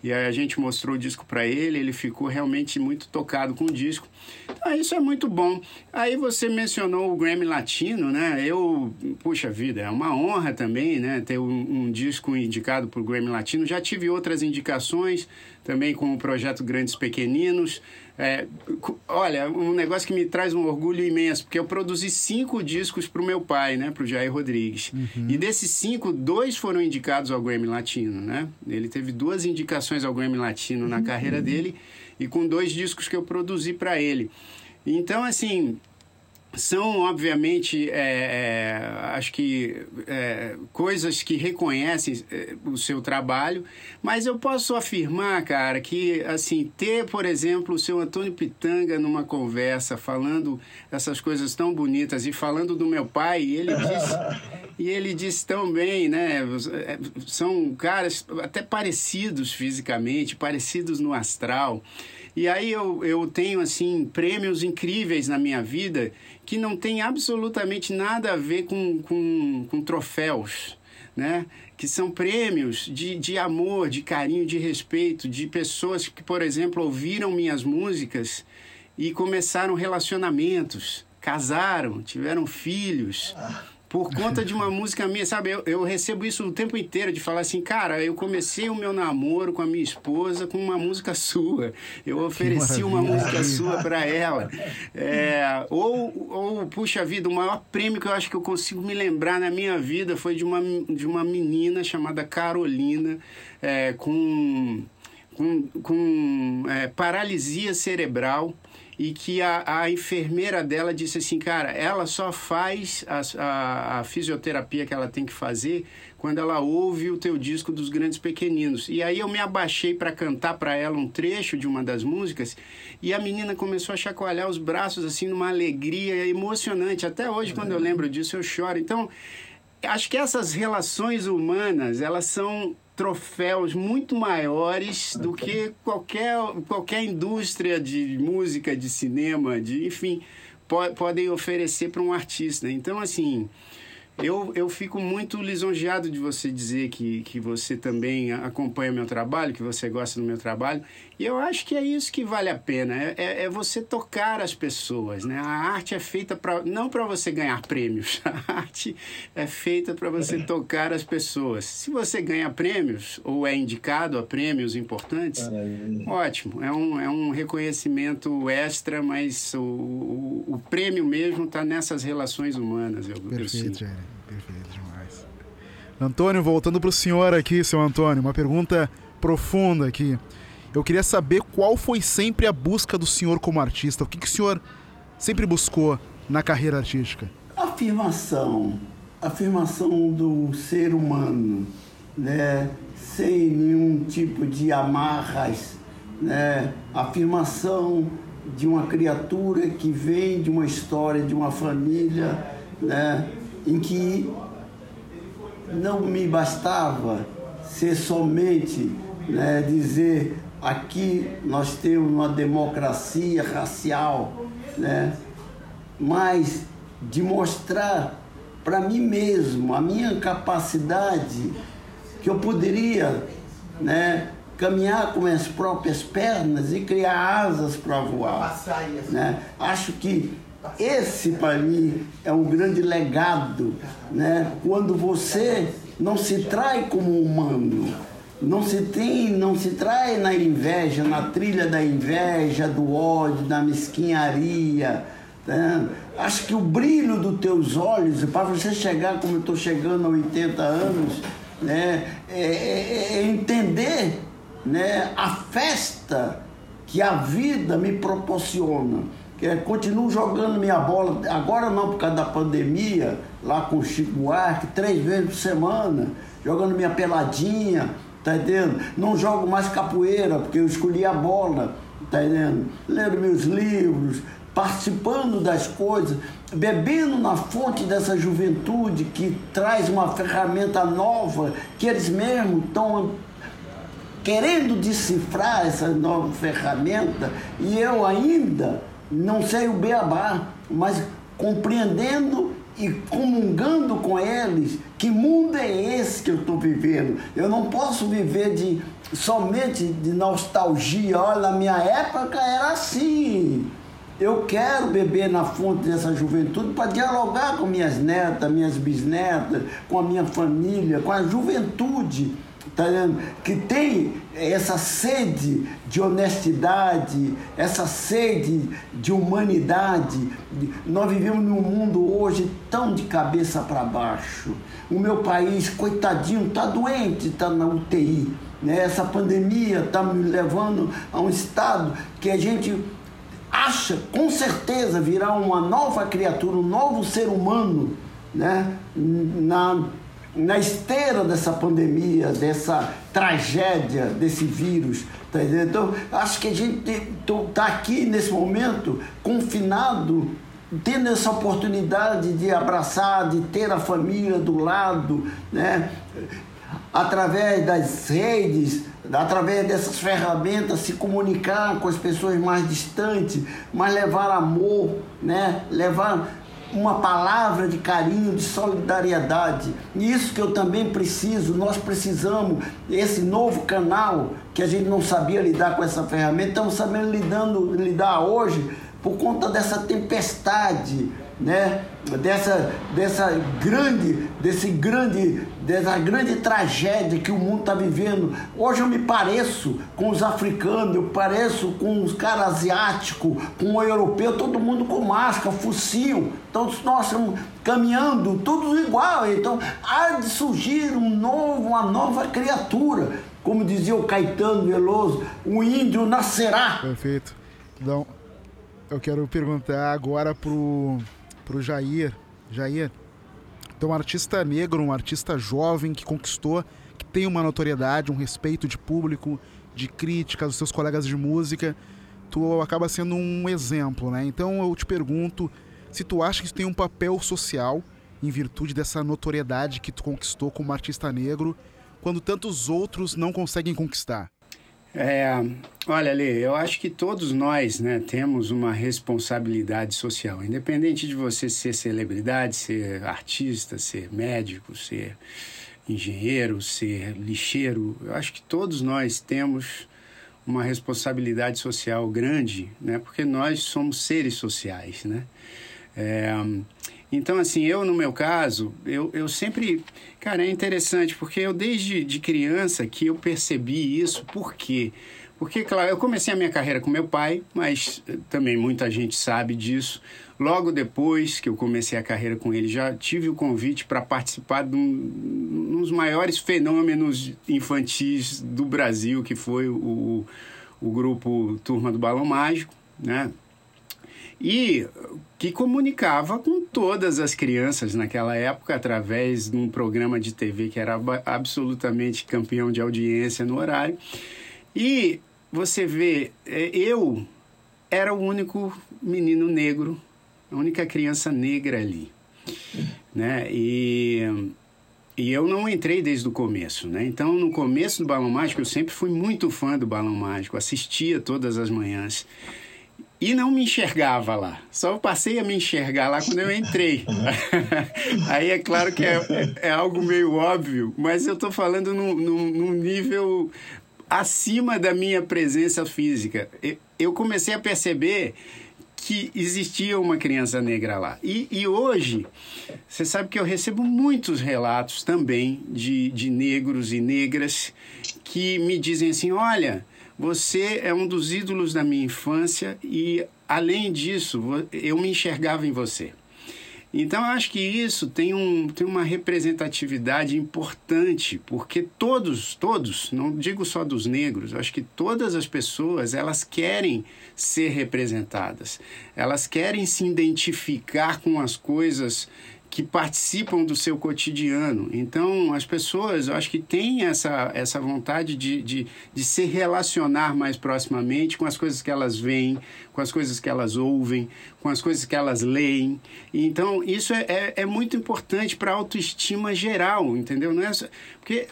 e aí a gente mostrou o disco para ele, ele ficou realmente muito tocado com o disco. Então isso é muito bom. Aí você mencionou o Grammy Latino, né? Eu, puxa vida, é uma honra também, né? Ter um, um disco indicado por Grammy Latino. Já tive outras indicações também com o projeto Grandes Pequeninos. É, olha, um negócio que me traz um orgulho imenso, porque eu produzi cinco discos para o meu pai, né, para o Jair Rodrigues. Uhum. E desses cinco, dois foram indicados ao Grammy Latino, né? Ele teve duas indicações ao Grammy Latino na uhum. carreira dele e com dois discos que eu produzi para ele. Então, assim, são obviamente é, é, acho que é, coisas que reconhecem é, o seu trabalho mas eu posso afirmar cara que assim ter por exemplo o seu Antônio Pitanga numa conversa falando essas coisas tão bonitas e falando do meu pai e ele disse <laughs> e ele disse tão bem né? É, são caras até parecidos fisicamente parecidos no astral. E aí eu, eu tenho, assim, prêmios incríveis na minha vida que não tem absolutamente nada a ver com, com, com troféus, né? Que são prêmios de, de amor, de carinho, de respeito, de pessoas que, por exemplo, ouviram minhas músicas e começaram relacionamentos, casaram, tiveram filhos. Ah por conta de uma música minha, sabe? Eu, eu, recebo isso o tempo inteiro de falar assim, cara, eu comecei o meu namoro com a minha esposa com uma música sua. Eu ofereci uma música sua para ela. É, ou, ou, puxa vida, o maior prêmio que eu acho que eu consigo me lembrar na minha vida foi de uma, de uma menina chamada Carolina, é, com, com, com é, paralisia cerebral e que a, a enfermeira dela disse assim, cara, ela só faz a, a, a fisioterapia que ela tem que fazer quando ela ouve o teu disco dos Grandes Pequeninos. E aí eu me abaixei para cantar para ela um trecho de uma das músicas e a menina começou a chacoalhar os braços assim numa alegria emocionante. Até hoje, quando eu lembro disso, eu choro. Então, acho que essas relações humanas, elas são troféus muito maiores do que qualquer, qualquer indústria de música, de cinema, de enfim, po podem oferecer para um artista. Então, assim, eu, eu fico muito lisonjeado de você dizer que, que você também acompanha meu trabalho, que você gosta do meu trabalho. E eu acho que é isso que vale a pena, é, é, é você tocar as pessoas. Né? A arte é feita pra, não para você ganhar prêmios, <laughs> a arte é feita para você tocar as pessoas. Se você ganha prêmios ou é indicado a prêmios importantes, ótimo, é um, é um reconhecimento extra, mas o, o, o prêmio mesmo está nessas relações humanas. Eu, Perfeito, eu Perfeito demais. Antônio, voltando para o senhor aqui, seu Antônio, uma pergunta profunda aqui. Eu queria saber qual foi sempre a busca do senhor como artista. O que, que o senhor sempre buscou na carreira artística? Afirmação. Afirmação do ser humano, né? sem nenhum tipo de amarras. Né? Afirmação de uma criatura que vem de uma história, de uma família, né? Em que não me bastava ser somente né, dizer aqui nós temos uma democracia racial, né? mas de mostrar para mim mesmo a minha capacidade que eu poderia né, caminhar com as próprias pernas e criar asas para voar. Né? Acho que esse para mim é um grande legado, né? Quando você não se trai como humano, não se tem, não se trai na inveja, na trilha da inveja, do ódio, da mesquinharia. Tá? Acho que o brilho dos teus olhos, para você chegar como eu estou chegando a 80 anos, né, é, é, é entender né, a festa que a vida me proporciona. É, continuo jogando minha bola, agora não por causa da pandemia, lá com o Chico Buarque, três vezes por semana, jogando minha peladinha, tá entendendo? Não jogo mais capoeira, porque eu escolhi a bola, tá entendendo? Lendo meus livros, participando das coisas, bebendo na fonte dessa juventude que traz uma ferramenta nova, que eles mesmos estão querendo decifrar essa nova ferramenta, e eu ainda não sei o beabá, mas compreendendo e comungando com eles que mundo é esse que eu estou vivendo. Eu não posso viver de somente de nostalgia. Olha, na minha época era assim. Eu quero beber na fonte dessa juventude para dialogar com minhas netas, minhas bisnetas, com a minha família, com a juventude tá que tem essa sede de honestidade, essa sede de humanidade. Nós vivemos num mundo hoje tão de cabeça para baixo. O meu país, coitadinho, está doente, está na UTI. Né? Essa pandemia está me levando a um estado que a gente acha, com certeza, virá uma nova criatura, um novo ser humano, né? na na esteira dessa pandemia, dessa tragédia, desse vírus. Tá? Então, acho que a gente está aqui nesse momento, confinado, tendo essa oportunidade de abraçar, de ter a família do lado, né? através das redes, através dessas ferramentas, se comunicar com as pessoas mais distantes, mas levar amor, né? levar uma palavra de carinho, de solidariedade. Isso que eu também preciso, nós precisamos, esse novo canal que a gente não sabia lidar com essa ferramenta, estamos sabendo lidando, lidar hoje por conta dessa tempestade né, dessa, dessa grande, desse grande, dessa grande tragédia que o mundo está vivendo. Hoje eu me pareço com os africanos, eu pareço com os caras asiáticos, com o europeu, todo mundo com máscara, fuzil. Então nós estamos caminhando, tudo igual. Então há de surgir um novo, uma nova criatura. Como dizia o Caetano Veloso, o índio nascerá. Perfeito. Então, eu quero perguntar agora pro para o Jair. Jair, então um artista negro, um artista jovem que conquistou, que tem uma notoriedade, um respeito de público, de críticas dos seus colegas de música, tu acaba sendo um exemplo, né? Então eu te pergunto se tu acha que isso tem um papel social em virtude dessa notoriedade que tu conquistou como artista negro, quando tantos outros não conseguem conquistar. É, olha, Lê, eu acho que todos nós né, temos uma responsabilidade social. Independente de você ser celebridade, ser artista, ser médico, ser engenheiro, ser lixeiro, eu acho que todos nós temos uma responsabilidade social grande, né, porque nós somos seres sociais. Né? É, então, assim, eu no meu caso, eu, eu sempre. Cara, é interessante, porque eu desde de criança que eu percebi isso, por quê? Porque, claro, eu comecei a minha carreira com meu pai, mas também muita gente sabe disso. Logo depois que eu comecei a carreira com ele, já tive o convite para participar de um, um dos maiores fenômenos infantis do Brasil, que foi o, o grupo Turma do Balão Mágico, né? E que comunicava com todas as crianças naquela época através de um programa de TV que era absolutamente campeão de audiência no horário. E você vê, é, eu era o único menino negro, a única criança negra ali, né? E e eu não entrei desde o começo, né? Então, no começo do Balão Mágico, eu sempre fui muito fã do Balão Mágico, assistia todas as manhãs. E não me enxergava lá. Só passei a me enxergar lá quando eu entrei. <laughs> Aí é claro que é, é, algo meio óbvio, mas eu estou falando num, num, num nível acima da minha presença física. Eu comecei a perceber que existia uma criança negra lá. E, e hoje, você sabe que eu recebo muitos relatos também de, de negros e negras que me dizem assim: olha, você é um dos ídolos da minha infância e, além disso, eu me enxergava em você. Então, eu acho que isso tem, um, tem uma representatividade importante, porque todos, todos, não digo só dos negros, acho que todas as pessoas, elas querem ser representadas. Elas querem se identificar com as coisas que participam do seu cotidiano. Então, as pessoas, eu acho que têm essa, essa vontade de, de, de se relacionar mais proximamente com as coisas que elas veem, com as coisas que elas ouvem, com as coisas que elas leem. Então, isso é, é, é muito importante para a autoestima geral, entendeu? Não é só, porque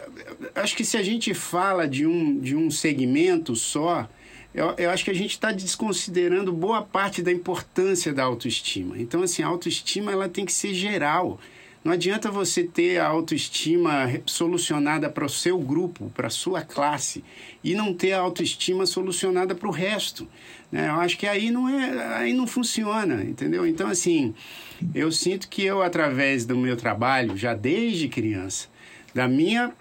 acho que se a gente fala de um, de um segmento só, eu, eu acho que a gente está desconsiderando boa parte da importância da autoestima. Então, assim, a autoestima ela tem que ser geral. Não adianta você ter a autoestima solucionada para o seu grupo, para a sua classe, e não ter a autoestima solucionada para o resto. Né? Eu acho que aí não, é, aí não funciona, entendeu? Então, assim, eu sinto que eu, através do meu trabalho, já desde criança, da minha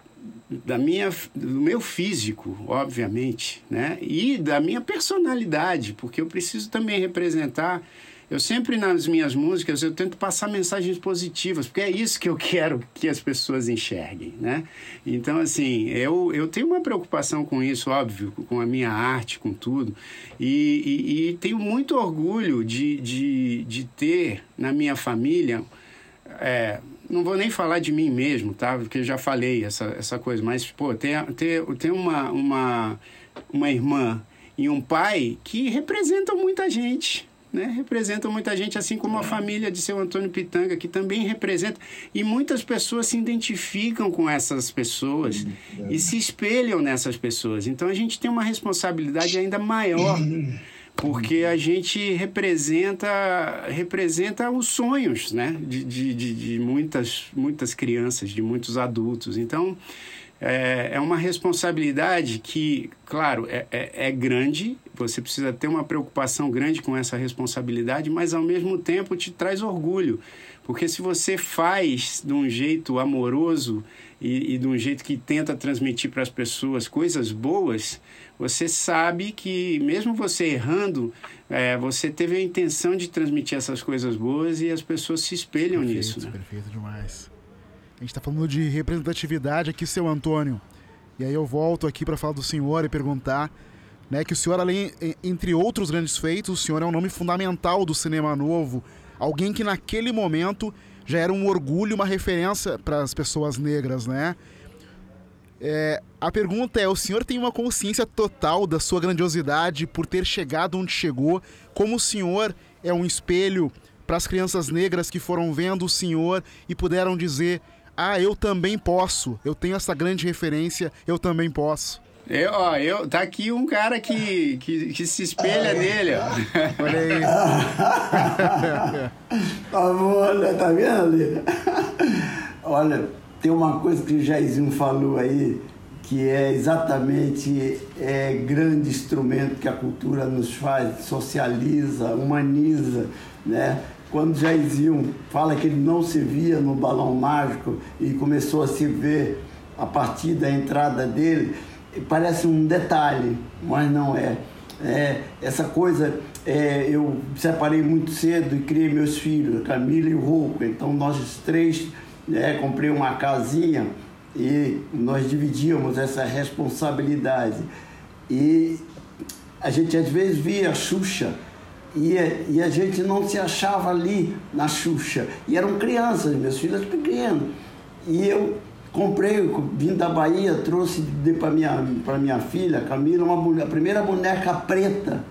da minha, do meu físico, obviamente, né? E da minha personalidade, porque eu preciso também representar. Eu sempre nas minhas músicas eu tento passar mensagens positivas, porque é isso que eu <laughs> quero que as pessoas enxerguem, né? Então assim, eu, eu tenho uma preocupação com isso, óbvio, com a minha arte, com tudo, e, e, e tenho muito orgulho de, de, de ter na minha família é, não vou nem falar de mim mesmo, tá? Porque já falei essa, essa coisa, mas, pô, tem, tem, tem uma, uma, uma irmã e um pai que representam muita gente, né? Representam muita gente, assim como a família de seu Antônio Pitanga, que também representa. E muitas pessoas se identificam com essas pessoas e se espelham nessas pessoas. Então a gente tem uma responsabilidade ainda maior <laughs> porque a gente representa representa os sonhos né? de, de, de, muitas, muitas crianças, de muitos adultos. Então, é, é uma responsabilidade que, claro, é, é, é, grande, você precisa ter uma preocupação grande com essa responsabilidade, mas ao mesmo tempo te traz orgulho, porque se você faz de um jeito amoroso e, e de um jeito que tenta transmitir para as pessoas coisas boas, você sabe que, mesmo você errando, é, você teve a intenção de transmitir essas coisas boas e as pessoas se espelham perfeito, nisso. Né? Perfeito demais. A gente está falando de representatividade aqui, seu Antônio. E aí eu volto aqui para falar do senhor e perguntar né, que o senhor, além, entre outros grandes feitos, o senhor é um nome fundamental do cinema novo. Alguém que naquele momento já era um orgulho, uma referência para as pessoas negras, né? É, a pergunta é: o senhor tem uma consciência total da sua grandiosidade por ter chegado onde chegou? Como o senhor é um espelho para as crianças negras que foram vendo o senhor e puderam dizer: Ah, eu também posso, eu tenho essa grande referência, eu também posso? Eu, ó, eu, tá aqui um cara que, que, que se espelha nele, ó. Olha aí. <laughs> tá bom, né? Tá vendo ali? Olha, tem uma coisa que o Jairzinho falou aí, que é exatamente é grande instrumento que a cultura nos faz, socializa, humaniza, né? Quando Jairzinho fala que ele não se via no balão mágico e começou a se ver a partir da entrada dele, parece um detalhe, mas não é. é essa coisa, é, eu separei muito cedo e criei meus filhos, Camila e o Rouco. Então nós três, né, comprei uma casinha e nós dividíamos essa responsabilidade. E a gente às vezes via a Xuxa e, e a gente não se achava ali na Xuxa. E eram crianças, meus filhos pequenos. E eu comprei, vim da Bahia, trouxe para minha, minha filha, Camila, uma, a primeira boneca preta,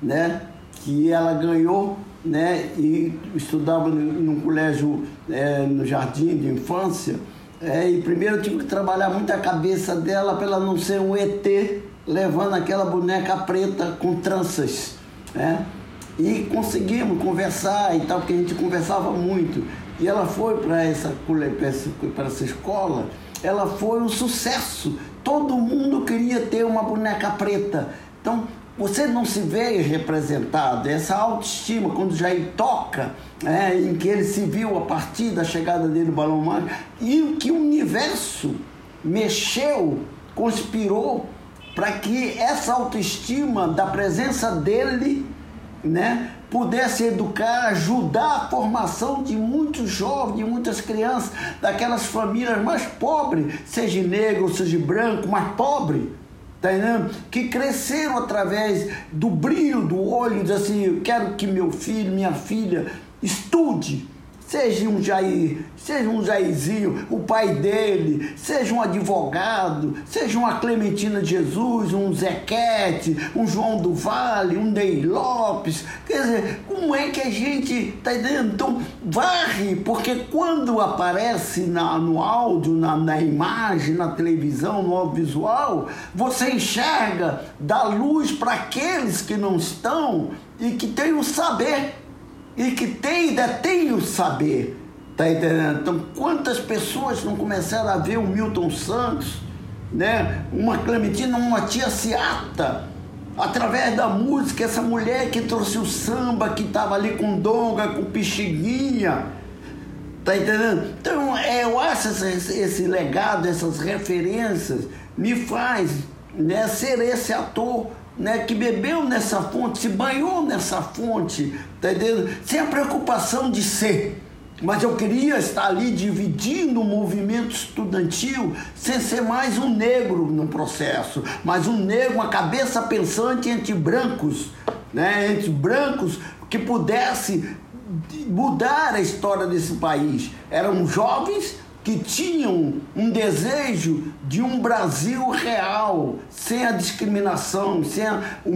né? Que ela ganhou, né? E estudava num colégio é, no jardim de infância. É, e primeiro eu tive que trabalhar muito a cabeça dela para ela não ser um ET levando aquela boneca preta com tranças, né? E conseguimos conversar e tal, porque a gente conversava muito. E ela foi para essa, essa escola, ela foi um sucesso. Todo mundo queria ter uma boneca preta. Então, você não se vê representado. Essa autoestima, quando Jair toca, é, em que ele se viu a partir da chegada dele no Balão Mágico, e que o universo mexeu, conspirou para que essa autoestima da presença dele, né, pudesse educar, ajudar a formação de muitos jovens, de muitas crianças, daquelas famílias mais pobres, seja negro, seja branco, mais pobre, tá? Que cresceram através do brilho do olho, diz assim, eu quero que meu filho, minha filha estude, seja um Jair, seja um Jairzinho, o pai dele, seja um advogado, seja uma Clementina de Jesus, um Zequete, um João do Vale, um Ney Lopes. Quer dizer, como é que a gente está entendendo? Então, varre, porque quando aparece na, no áudio, na, na imagem, na televisão, no audiovisual, você enxerga, dá luz para aqueles que não estão e que têm o saber e que tem, detém o saber. Tá entendendo? Então, quantas pessoas não começaram a ver o Milton Santos, né? Uma Clementina, uma tia Seata, através da música, essa mulher que trouxe o samba, que estava ali com donga, com pixinguinha, tá entendendo? Então, é, eu acho esse, esse legado, essas referências, me faz né, ser esse ator né, que bebeu nessa fonte, se banhou nessa fonte, tá sem a preocupação de ser. Mas eu queria estar ali dividindo o movimento estudantil sem ser mais um negro no processo, mas um negro, uma cabeça pensante entre brancos, né? entre brancos que pudesse mudar a história desse país. Eram jovens que tinham um desejo de um Brasil real, sem a discriminação, sem a, o,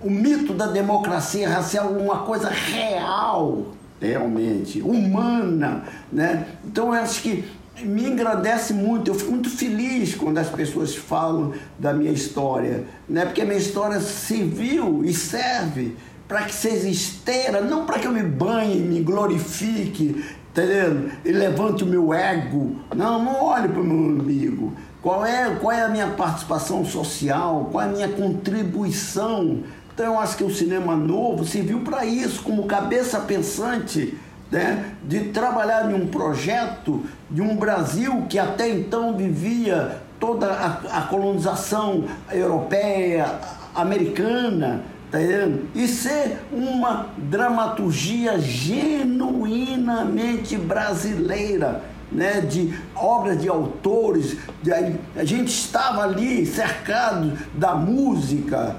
o mito da democracia racial, uma coisa real, realmente, humana. Né? Então, eu acho que me engrandece muito, eu fico muito feliz quando as pessoas falam da minha história, né? porque a minha história serviu e serve para que seja esteira, não para que eu me banhe, me glorifique, entendendo? E levante o meu ego. Não, não olhe para o meu umbigo. Qual é, qual é a minha participação social? Qual é a minha contribuição? Então eu acho que o cinema novo serviu para isso, como cabeça pensante, né? de trabalhar em um projeto de um Brasil que até então vivia toda a, a colonização europeia, americana, Tá entendendo? E ser uma dramaturgia genuinamente brasileira, né? de obras de autores. De, a gente estava ali cercado da música,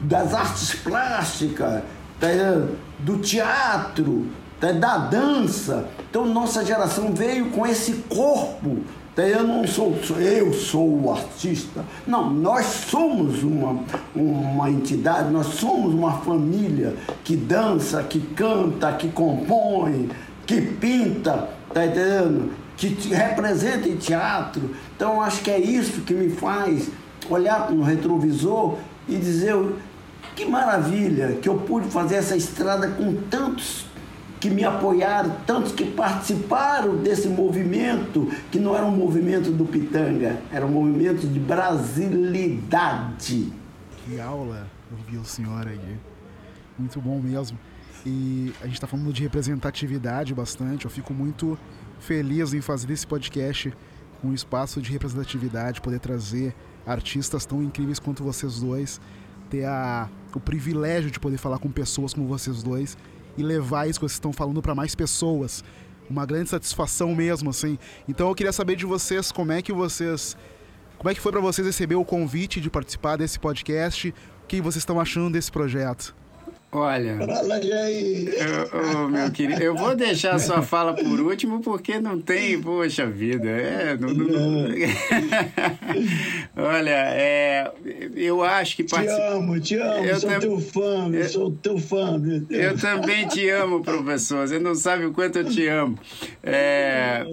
das artes plásticas, tá do teatro, tá da dança. Então nossa geração veio com esse corpo eu não sou, eu sou o artista. Não, nós somos uma, uma entidade, nós somos uma família que dança, que canta, que compõe, que pinta, tá entendendo? Que representa em teatro. Então acho que é isso que me faz olhar no retrovisor e dizer que maravilha que eu pude fazer essa estrada com tantos que me apoiaram, tantos que participaram desse movimento, que não era um movimento do Pitanga, era um movimento de brasilidade. Que aula ouvir o senhor aí. Muito bom mesmo. E a gente está falando de representatividade bastante. Eu fico muito feliz em fazer esse podcast um espaço de representatividade, poder trazer artistas tão incríveis quanto vocês dois, ter a, o privilégio de poder falar com pessoas como vocês dois e levar isso que vocês estão falando para mais pessoas. Uma grande satisfação mesmo, assim. Então eu queria saber de vocês como é que vocês. Como é que foi para vocês receber o convite de participar desse podcast? O que vocês estão achando desse projeto? Olha, eu, meu querido, eu vou deixar a sua <laughs> fala por último porque não tem, poxa vida, é, não, não- <laughs> Olha, é, eu acho que Te particip- amo, te amo, Eu sou tam- teu fã, eu- sou teu fã. Eu também te amo, professor. Você não sabe o quanto eu te amo. É,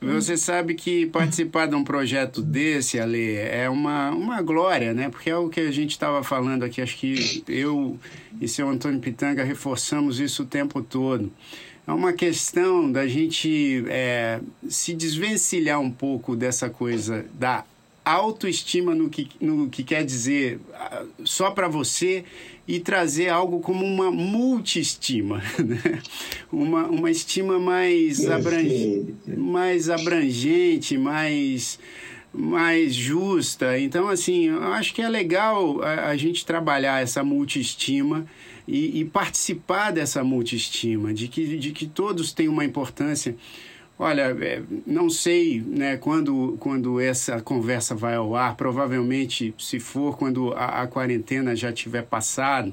você sabe que participar de um projeto desse, Ale, é uma, uma glória, né? Porque é o que a gente estava falando aqui. Acho que eu e seu Antônio Pitanga reforçamos isso o tempo todo. É uma questão da gente é, se desvencilhar um pouco dessa coisa da autoestima no que, no que quer dizer ah, só para você e trazer algo como uma multiestima, <laughs> né? uma, uma estima mais, abrange, mais abrangente, mais, mais justa. Então, assim, eu acho que é legal a, a gente trabalhar essa multiestima e, e participar dessa multiestima, de que, de que todos têm uma importância. Olha, é, não sei né, quando, quando essa conversa vai ao ar, provavelmente, se for quando a, a quarentena já tiver passado,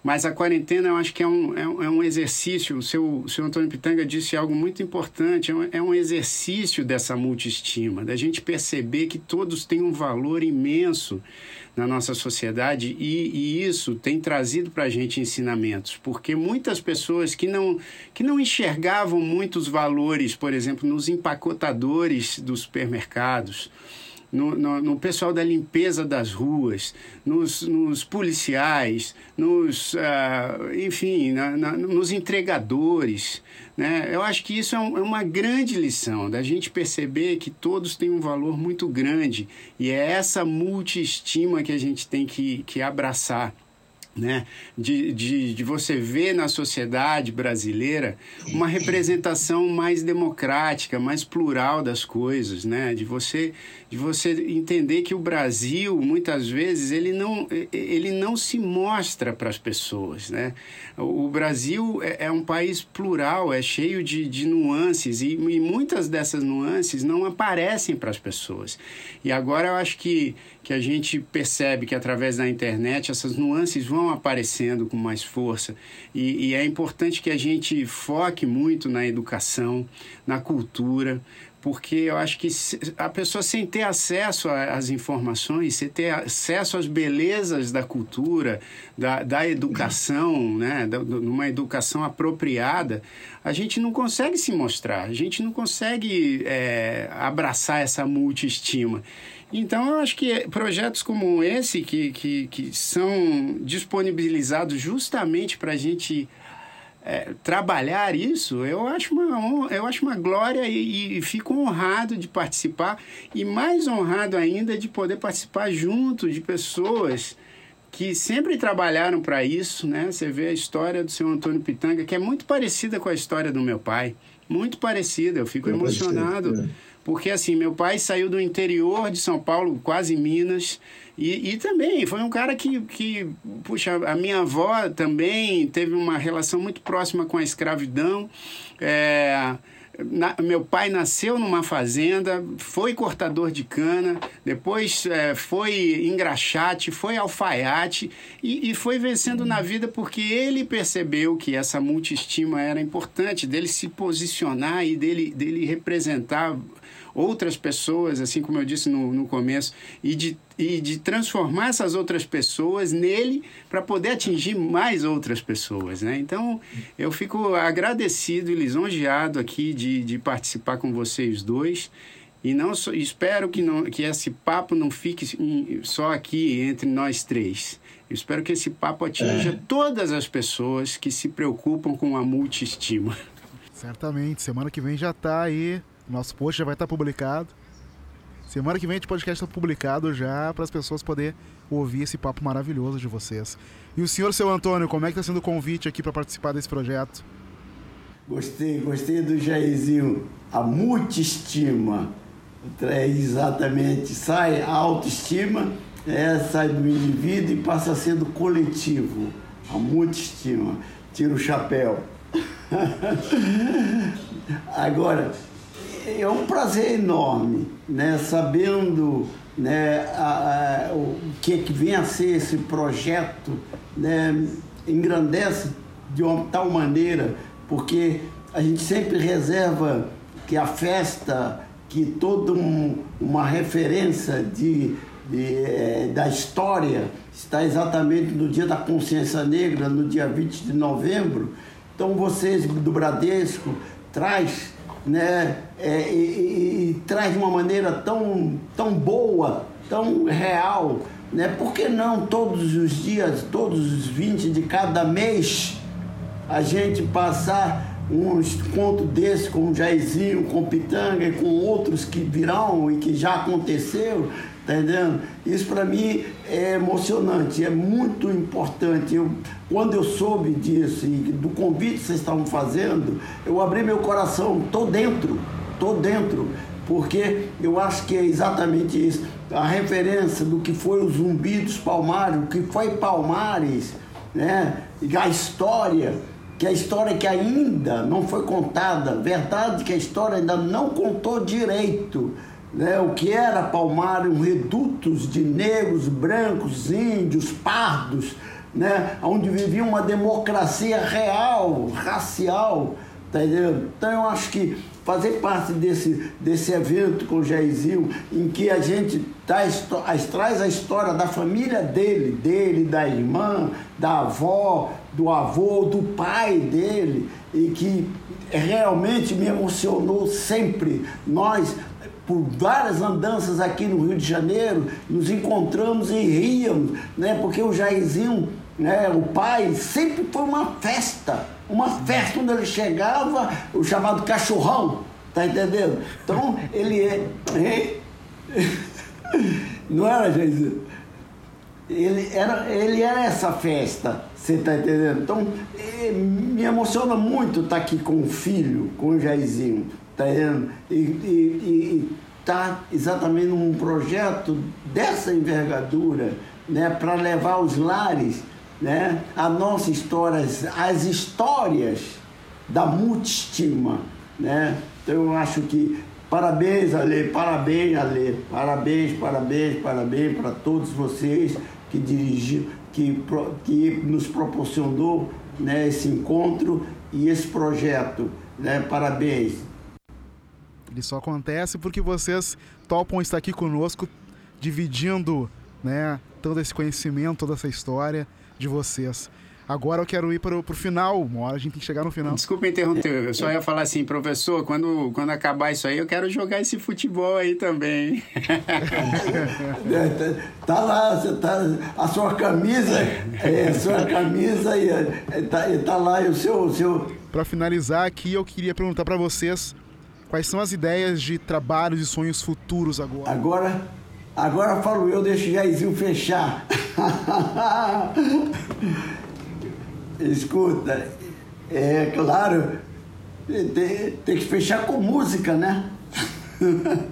mas a quarentena eu acho que é um, é um, é um exercício, o seu, o seu Antônio Pitanga disse algo muito importante, é um, é um exercício dessa multiestima, da gente perceber que todos têm um valor imenso na nossa sociedade e, e isso tem trazido para a gente ensinamentos, porque muitas pessoas que não, que não enxergavam muitos valores, por exemplo, nos empacotadores dos supermercados, no, no, no, pessoal da limpeza das ruas, nos, nos policiais, nos, uh, enfim, na, na, nos entregadores. Né? Eu acho que isso é, um, é, uma grande lição, da gente perceber que todos têm um valor muito grande e é essa multiestima que a gente tem que, que abraçar né? De, de, de você ver na sociedade brasileira uma representação mais democrática, mais plural das coisas, né? De você, de você entender que o Brasil, muitas vezes, ele não, ele não se mostra para as pessoas, né? O Brasil é, é, um país plural, é cheio de, de nuances e, e muitas dessas nuances não aparecem para as pessoas. E agora eu acho que, que a gente percebe que através da internet essas nuances vão aparecendo com mais força e, e, é importante que a gente foque muito na educação, na cultura, porque eu acho que a pessoa sem ter acesso às informações, sem ter acesso às belezas da cultura, da, da educação, né, da, numa educação apropriada, a gente não consegue se mostrar, a gente não consegue é, abraçar essa multiestima. Então, eu acho que projetos como esse, que, que, que são disponibilizados justamente para a gente é, trabalhar isso, eu acho uma, eu acho uma glória e, e, fico honrado de participar e mais honrado ainda de poder participar junto de pessoas que sempre trabalharam para isso, né? Você vê a história do seu Antônio Pitanga, que é muito parecida com a história do meu pai, muito parecida, eu fico emocionado. É. Porque assim, meu pai saiu do interior de São Paulo, quase Minas, e, e, também foi um cara que, que, puxa, a minha avó também teve uma relação muito próxima com a escravidão. É, na, meu pai nasceu numa fazenda, foi cortador de cana, depois é, foi engraxate, foi alfaiate e, e foi vencendo na vida porque ele percebeu que essa multiestima era importante, dele se posicionar e dele, dele representar outras pessoas, assim como eu disse no, no começo, e de, e de transformar essas outras pessoas nele para poder atingir mais outras pessoas. Né? Então, eu fico agradecido e lisonjeado aqui de, de participar com vocês dois. E não só, espero que, não, que esse papo não fique só aqui entre nós três. Eu espero que esse papo atinja é. todas as pessoas que se preocupam com a multiestima. Certamente. Semana que vem já está aí nosso post já vai estar publicado. Semana que vem o podcast está publicado já para as pessoas poderem ouvir esse papo maravilhoso de vocês. E o senhor, seu Antônio, como é que está sendo o convite aqui para participar desse projeto? Gostei, gostei do Jairzinho. A multiestima. É, exatamente. Sai a autoestima, é, sai do indivíduo e passa a ser do coletivo. A muita estima. Tira o chapéu. <laughs> Agora, é um prazer enorme, né? Sabendo né, a, a, o que, que vem a ser esse projeto, né? engrandece de uma tal maneira, porque a gente sempre reserva que a festa, que toda um, uma referência de, de, eh, da história está exatamente no dia da consciência negra, no dia 20 de novembro. Então vocês do Bradesco traz né, é, e, e, e, traz de uma maneira tão, tão boa, tão real. Né? Por que não todos os dias, todos os 20 de cada mês, a gente passar um encontro desse com o Jairzinho, com o Pitanga e com outros que virão e que já aconteceu, entendendo? Isso para mim é emocionante, é muito importante. Eu, quando eu soube disso e do convite que vocês estavam fazendo, eu abri meu coração, tô dentro, tô dentro, porque eu acho que é exatamente isso. A referência do que foi o Zumbi dos Palmares, o que foi Palmares, né? A história que a história que ainda não foi contada, verdade que a história ainda não contou direito, né? o que era Palmares, um redutos de negros, brancos, índios, pardos, né? onde vivia uma democracia real, racial, tá? Então eu acho que fazer parte desse, desse evento com o Jairzinho, em que a gente traz, traz a história da família dele, dele, da irmã, da avó, do avô, do pai dele, e que realmente me emocionou sempre. Nós, por várias andanças aqui no Rio de Janeiro, nos encontramos e ríamos, né? porque o Jairzinho, né, o pai, sempre foi uma festa uma festa quando ele chegava, o chamado cachorrão, tá entendendo? Então ele é. é <laughs> não era, Jesus? Ele era, ele era essa festa, você tá entendendo? Então é, me emociona muito estar tá aqui com o filho, com o Jairzinho, tá? E, e, e tá exatamente num projeto dessa envergadura, né, para levar os lares né, a nossa história, as histórias da multistima. Né? Então eu acho que parabéns, Ale, parabéns, Ale, parabéns, parabéns, parabéns para todos vocês que dirigiram, que, que nos proporcionou né, esse encontro e esse projeto. Né? Parabéns. Ele só acontece porque vocês topam estar aqui conosco, dividindo né, todo esse conhecimento, toda essa história de vocês. Agora eu quero ir para o final, uma hora a gente tem que chegar no final. Desculpa interromper, eu só ia falar assim, professor, quando, quando acabar isso aí, eu quero jogar esse futebol aí também. <laughs> Tá, lá, você tá, a sua camisa, é, a sua camisa e é, tá, tá lá e o seu... O seu... Para finalizar aqui, eu queria perguntar para vocês quais são as ideias de trabalhos e sonhos futuros agora. Agora Agora falo eu, deixo o Jairzinho fechar. <laughs> Escuta, é claro, tem, tem, que fechar com música, né? <laughs>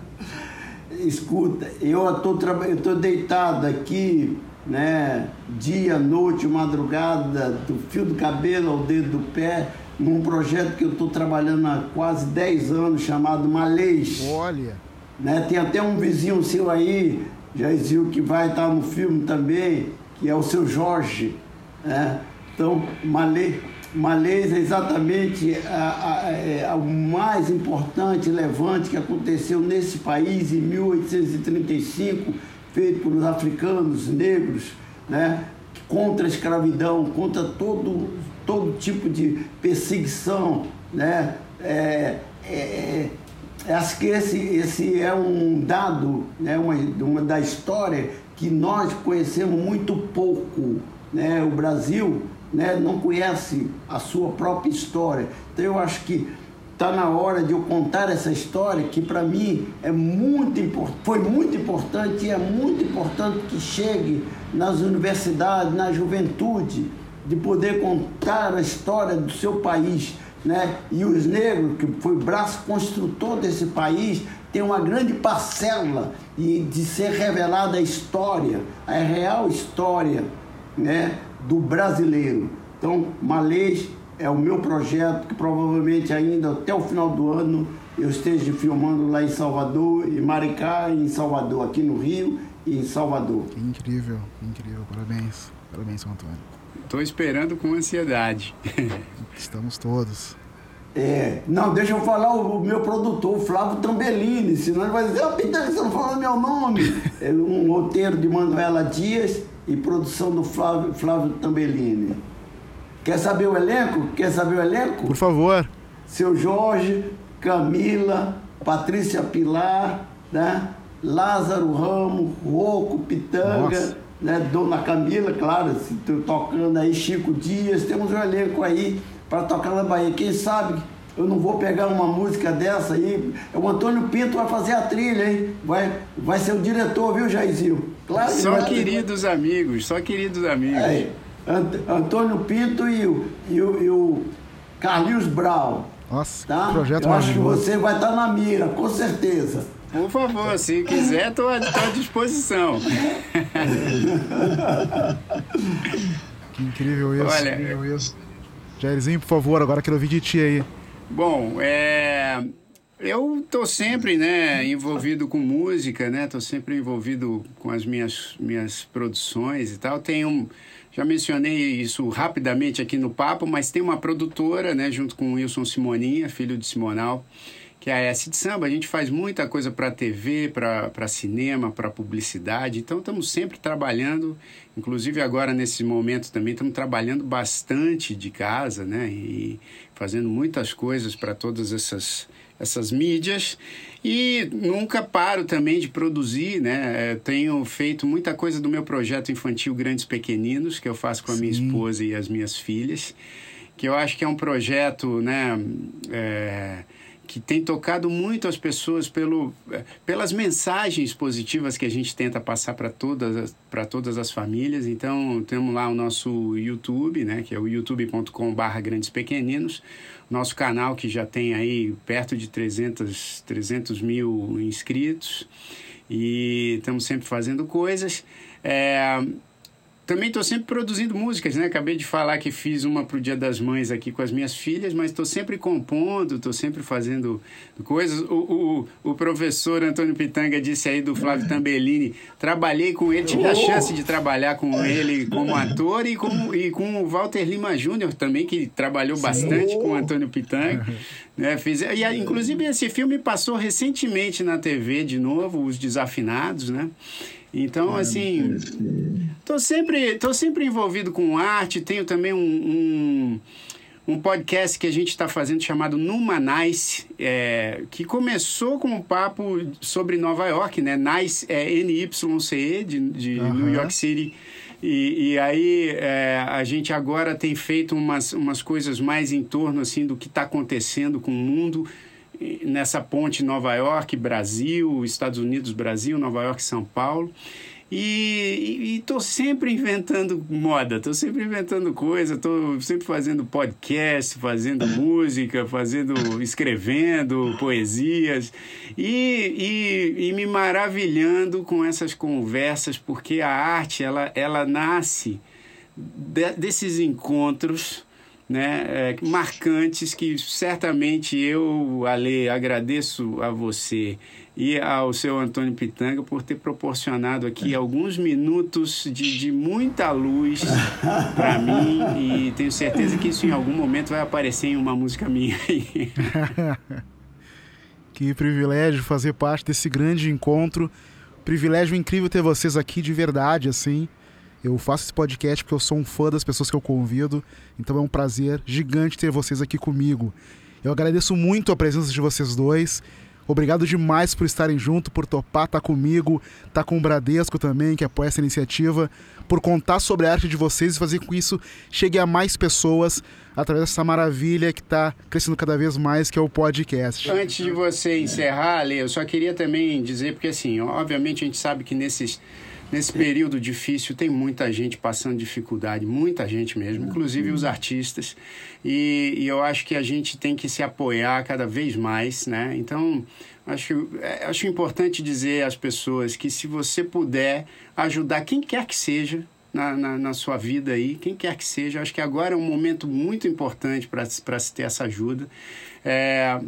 Escuta, eu estou eu tô deitado aqui, né? Dia, noite, madrugada, do fio do cabelo ao dedo do pé, num projeto que eu estou trabalhando há quase 10 anos, chamado Malês. Olha! Né? Tem até um vizinho seu aí, Jairzinho, que vai estar no filme também, que é o seu Jorge. Né? Então, Malê, Malês é exatamente a, a, é, a, o mais importante levante que aconteceu nesse país em 1835, feito pelos africanos negros, né? contra a escravidão, contra todo, todo tipo de perseguição. Né? É, é, Acho que esse, esse é um dado, né, uma, uma da história que nós conhecemos muito pouco. Né? O Brasil né, não conhece a sua própria história. Então eu acho que está na hora de eu contar essa história que para mim é muito foi muito importante e é muito importante que chegue nas universidades, na juventude, de poder contar a história do seu país né? E os negros, que foi o braço construtor desse país, tem uma grande parcela de, ser revelada a história, a real história né, do brasileiro. Então, Malês é o meu projeto que provavelmente ainda até o final do ano eu esteja filmando lá em Salvador, em Maricá, em Salvador, aqui no Rio e em Salvador. Incrível, incrível. Parabéns. Parabéns, Antônio. Estou esperando com ansiedade. <laughs> Estamos todos. É, não, deixa eu falar o, o meu produtor, o Flávio Tambellini, senão ele vai dizer, oh, Peter, você não falou meu nome. <laughs> É um roteiro de Manuela Dias e produção do Flávio, Flávio Tambellini. Quer saber o elenco? Quer saber o elenco? Por favor. Seu Jorge, Camila, Patrícia Pilar, né? Lázaro Ramos, Roco, Pitanga, Nossa. Né? Dona Camila, claro, se tô tocando aí Chico Dias, temos um elenco aí para tocar na Bahia. Quem sabe eu não vou pegar uma música dessa aí. O Antônio Pinto vai fazer a trilha, hein? Vai, vai ser o diretor, viu, Jairzinho? Claro que Só ter- queridos amigos, só queridos amigos. É, Ant- Antônio Pinto e o, e o, e o Carlinhos Brau. Nossa, Tá? projeto Eu acho que você vai estar na mira, com certeza. Por favor, se quiser, estou à à disposição. Que incrível isso. Olha, incrível isso. Jairzinho, por favor, agora quero ouvir de ti aí. Bom, é, eu tô sempre, né, envolvido com música, né? Tô sempre envolvido com as minhas minhas produções e tal. Tenho um, já mencionei isso rapidamente aqui no papo, mas tem uma produtora, né, junto com o Wilson Simoninha, filho de Simonal, que é a S de Samba. A gente faz muita coisa para TV, para cinema, para publicidade. Então estamos sempre trabalhando, inclusive agora nesse momento também estamos trabalhando bastante de casa, né? E fazendo muitas coisas para todas essas essas mídias e nunca paro também de produzir, né? Eu tenho feito muita coisa do meu projeto infantil Grandes Pequeninos, que eu faço com a minha Sim. esposa e as minhas filhas, que eu acho que é um projeto, né? é, que tem tocado muito as pessoas pelo, eh, pelas mensagens positivas que a gente tenta passar para todas, as- para todas as famílias. Então, temos lá o nosso YouTube, né, que é o youtube.com.br Grandes Pequeninos, nosso canal que já tem aí perto de 300, 300 mil inscritos e estamos sempre fazendo coisas. É, também estou sempre produzindo músicas, né? Acabei de falar que fiz uma pro Dia das Mães aqui com as minhas filhas, mas estou sempre compondo, estou sempre fazendo coisas. O, o, o professor Antônio Pitanga disse aí do Flávio Tambellini, trabalhei com ele, tive a chance de trabalhar com ele como ator e com, e com o Walter Lima Júnior também, que trabalhou bastante com o Antônio <laughs> Pitanga. Né? Fiz, e, inclusive esse filme passou recentemente na TV de novo, Os Desafinados, né? Então, assim, Tô sempre, tô sempre envolvido com arte. Tenho também um, um, um podcast que a gente está fazendo chamado Numa Nice, é, que começou com um papo sobre Nova York, né? Nice é N-Y-C-E, de, de Aham. New York City. E, e aí é, a gente agora tem feito umas, umas coisas mais em torno assim do que está acontecendo com o mundo nessa ponte Nova York, Brasil, Estados Unidos, Brasil, Nova York, São Paulo. E estou sempre inventando moda, estou sempre inventando coisa, estou sempre fazendo podcast, fazendo <laughs> música, fazendo, escrevendo poesias e, e, e me maravilhando com essas conversas, porque a arte ela, ela nasce de- desses encontros né, é, marcantes que certamente eu, Ale, agradeço a você e ao seu Antônio Pitanga por ter proporcionado aqui alguns minutos de, de muita luz para <laughs> mim e tenho certeza que isso em algum momento vai aparecer em uma música minha. <laughs> Que privilégio fazer parte desse grande encontro. Privilégio incrível ter vocês aqui de verdade, assim. Eu faço esse podcast porque eu sou um fã das pessoas que eu convido, então é um prazer gigante ter vocês aqui comigo. Eu agradeço muito a presença de vocês dois. Obrigado demais por estarem junto, por topar estar comigo, estar com o Bradesco também, que apoia essa iniciativa, por contar sobre a arte de vocês e fazer com que isso chegue a mais pessoas através dessa maravilha que está crescendo cada vez mais, que é o podcast. Antes de você encerrar, Ale, eu só queria também dizer, porque assim, obviamente a gente sabe que nesses, nesse período difícil tem muita gente passando dificuldade, muita gente mesmo, inclusive os artistas. E, e eu acho que a gente tem que se apoiar cada vez mais, né? Então, acho, é, acho importante dizer às pessoas que se você puder ajudar quem quer que seja, na, na, na, sua vida aí, quem quer que seja. Acho que agora é um momento muito importante para se ter essa ajuda. É,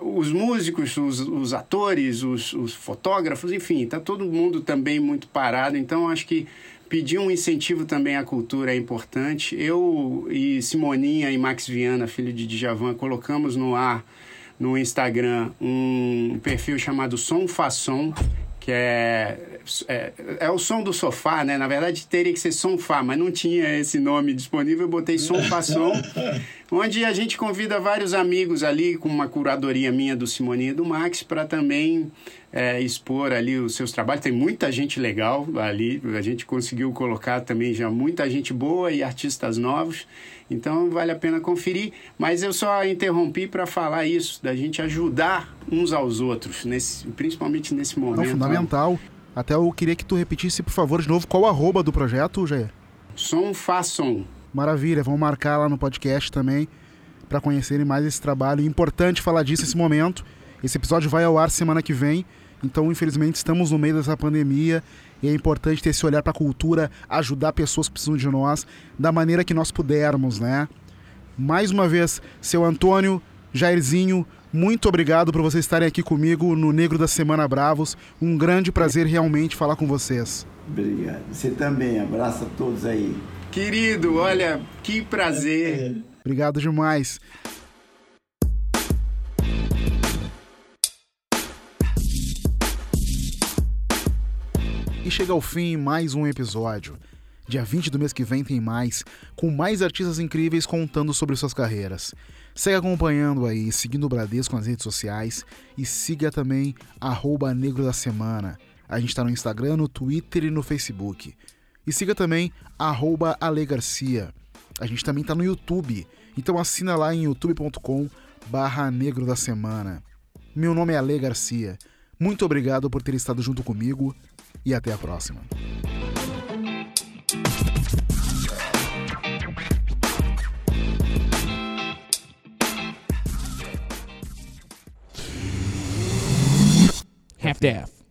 os músicos, os, os atores, os, os, fotógrafos, enfim, está todo mundo também muito parado. Então, acho que pedir um incentivo também à cultura é importante. Eu e Simoninha e Max Viana, filho de Djavan, colocamos no ar no Instagram um perfil chamado Som Façon, que é, é, é, o som do sofá, né? Na verdade teria que ser Sonfá, mas não tinha esse nome disponível, eu botei Som Façon, <laughs> onde a gente convida vários amigos ali, com uma curadoria minha do Simoninha e do Max, para também é, expor ali os seus trabalhos. Tem muita gente legal ali, a gente conseguiu colocar também já muita gente boa e artistas novos. Então vale a pena conferir. Mas eu só interrompi para falar isso, da gente ajudar uns aos outros, nesse, principalmente nesse momento. Não, fundamental. Até eu queria que tu repetisse, por favor, de novo, qual o arroba do projeto, Jair? Som Façon. Maravilha, vamos marcar lá no podcast também para conhecerem mais esse trabalho. Importante falar disso nesse momento. Esse episódio vai ao ar semana que vem. Então, infelizmente, estamos no meio dessa pandemia e é importante ter esse olhar para a cultura, ajudar pessoas que precisam de nós da maneira que nós pudermos, né? Mais uma vez, seu Antônio, Jairzinho, muito obrigado por vocês estarem aqui comigo no Negro da Semana Bravos. Um grande prazer realmente falar com vocês. Obrigado. Você também. Abraço a todos aí. Querido, olha, que prazer. Obrigado demais. E chega ao fim mais um episódio. Dia 20 do mês que vem tem mais, com mais artistas incríveis contando sobre suas carreiras. Segue acompanhando aí, seguindo o Bradesco nas redes sociais e siga também arroba Negro da Semana. A gente está no Instagram, no Twitter e no Facebook. E siga também arroba Ale Garcia. A gente também está no YouTube, então assina lá em youtube.com barra Negro da Semana. Meu nome é Ale Garcia. Muito obrigado por ter estado junto comigo e até a próxima. half daff.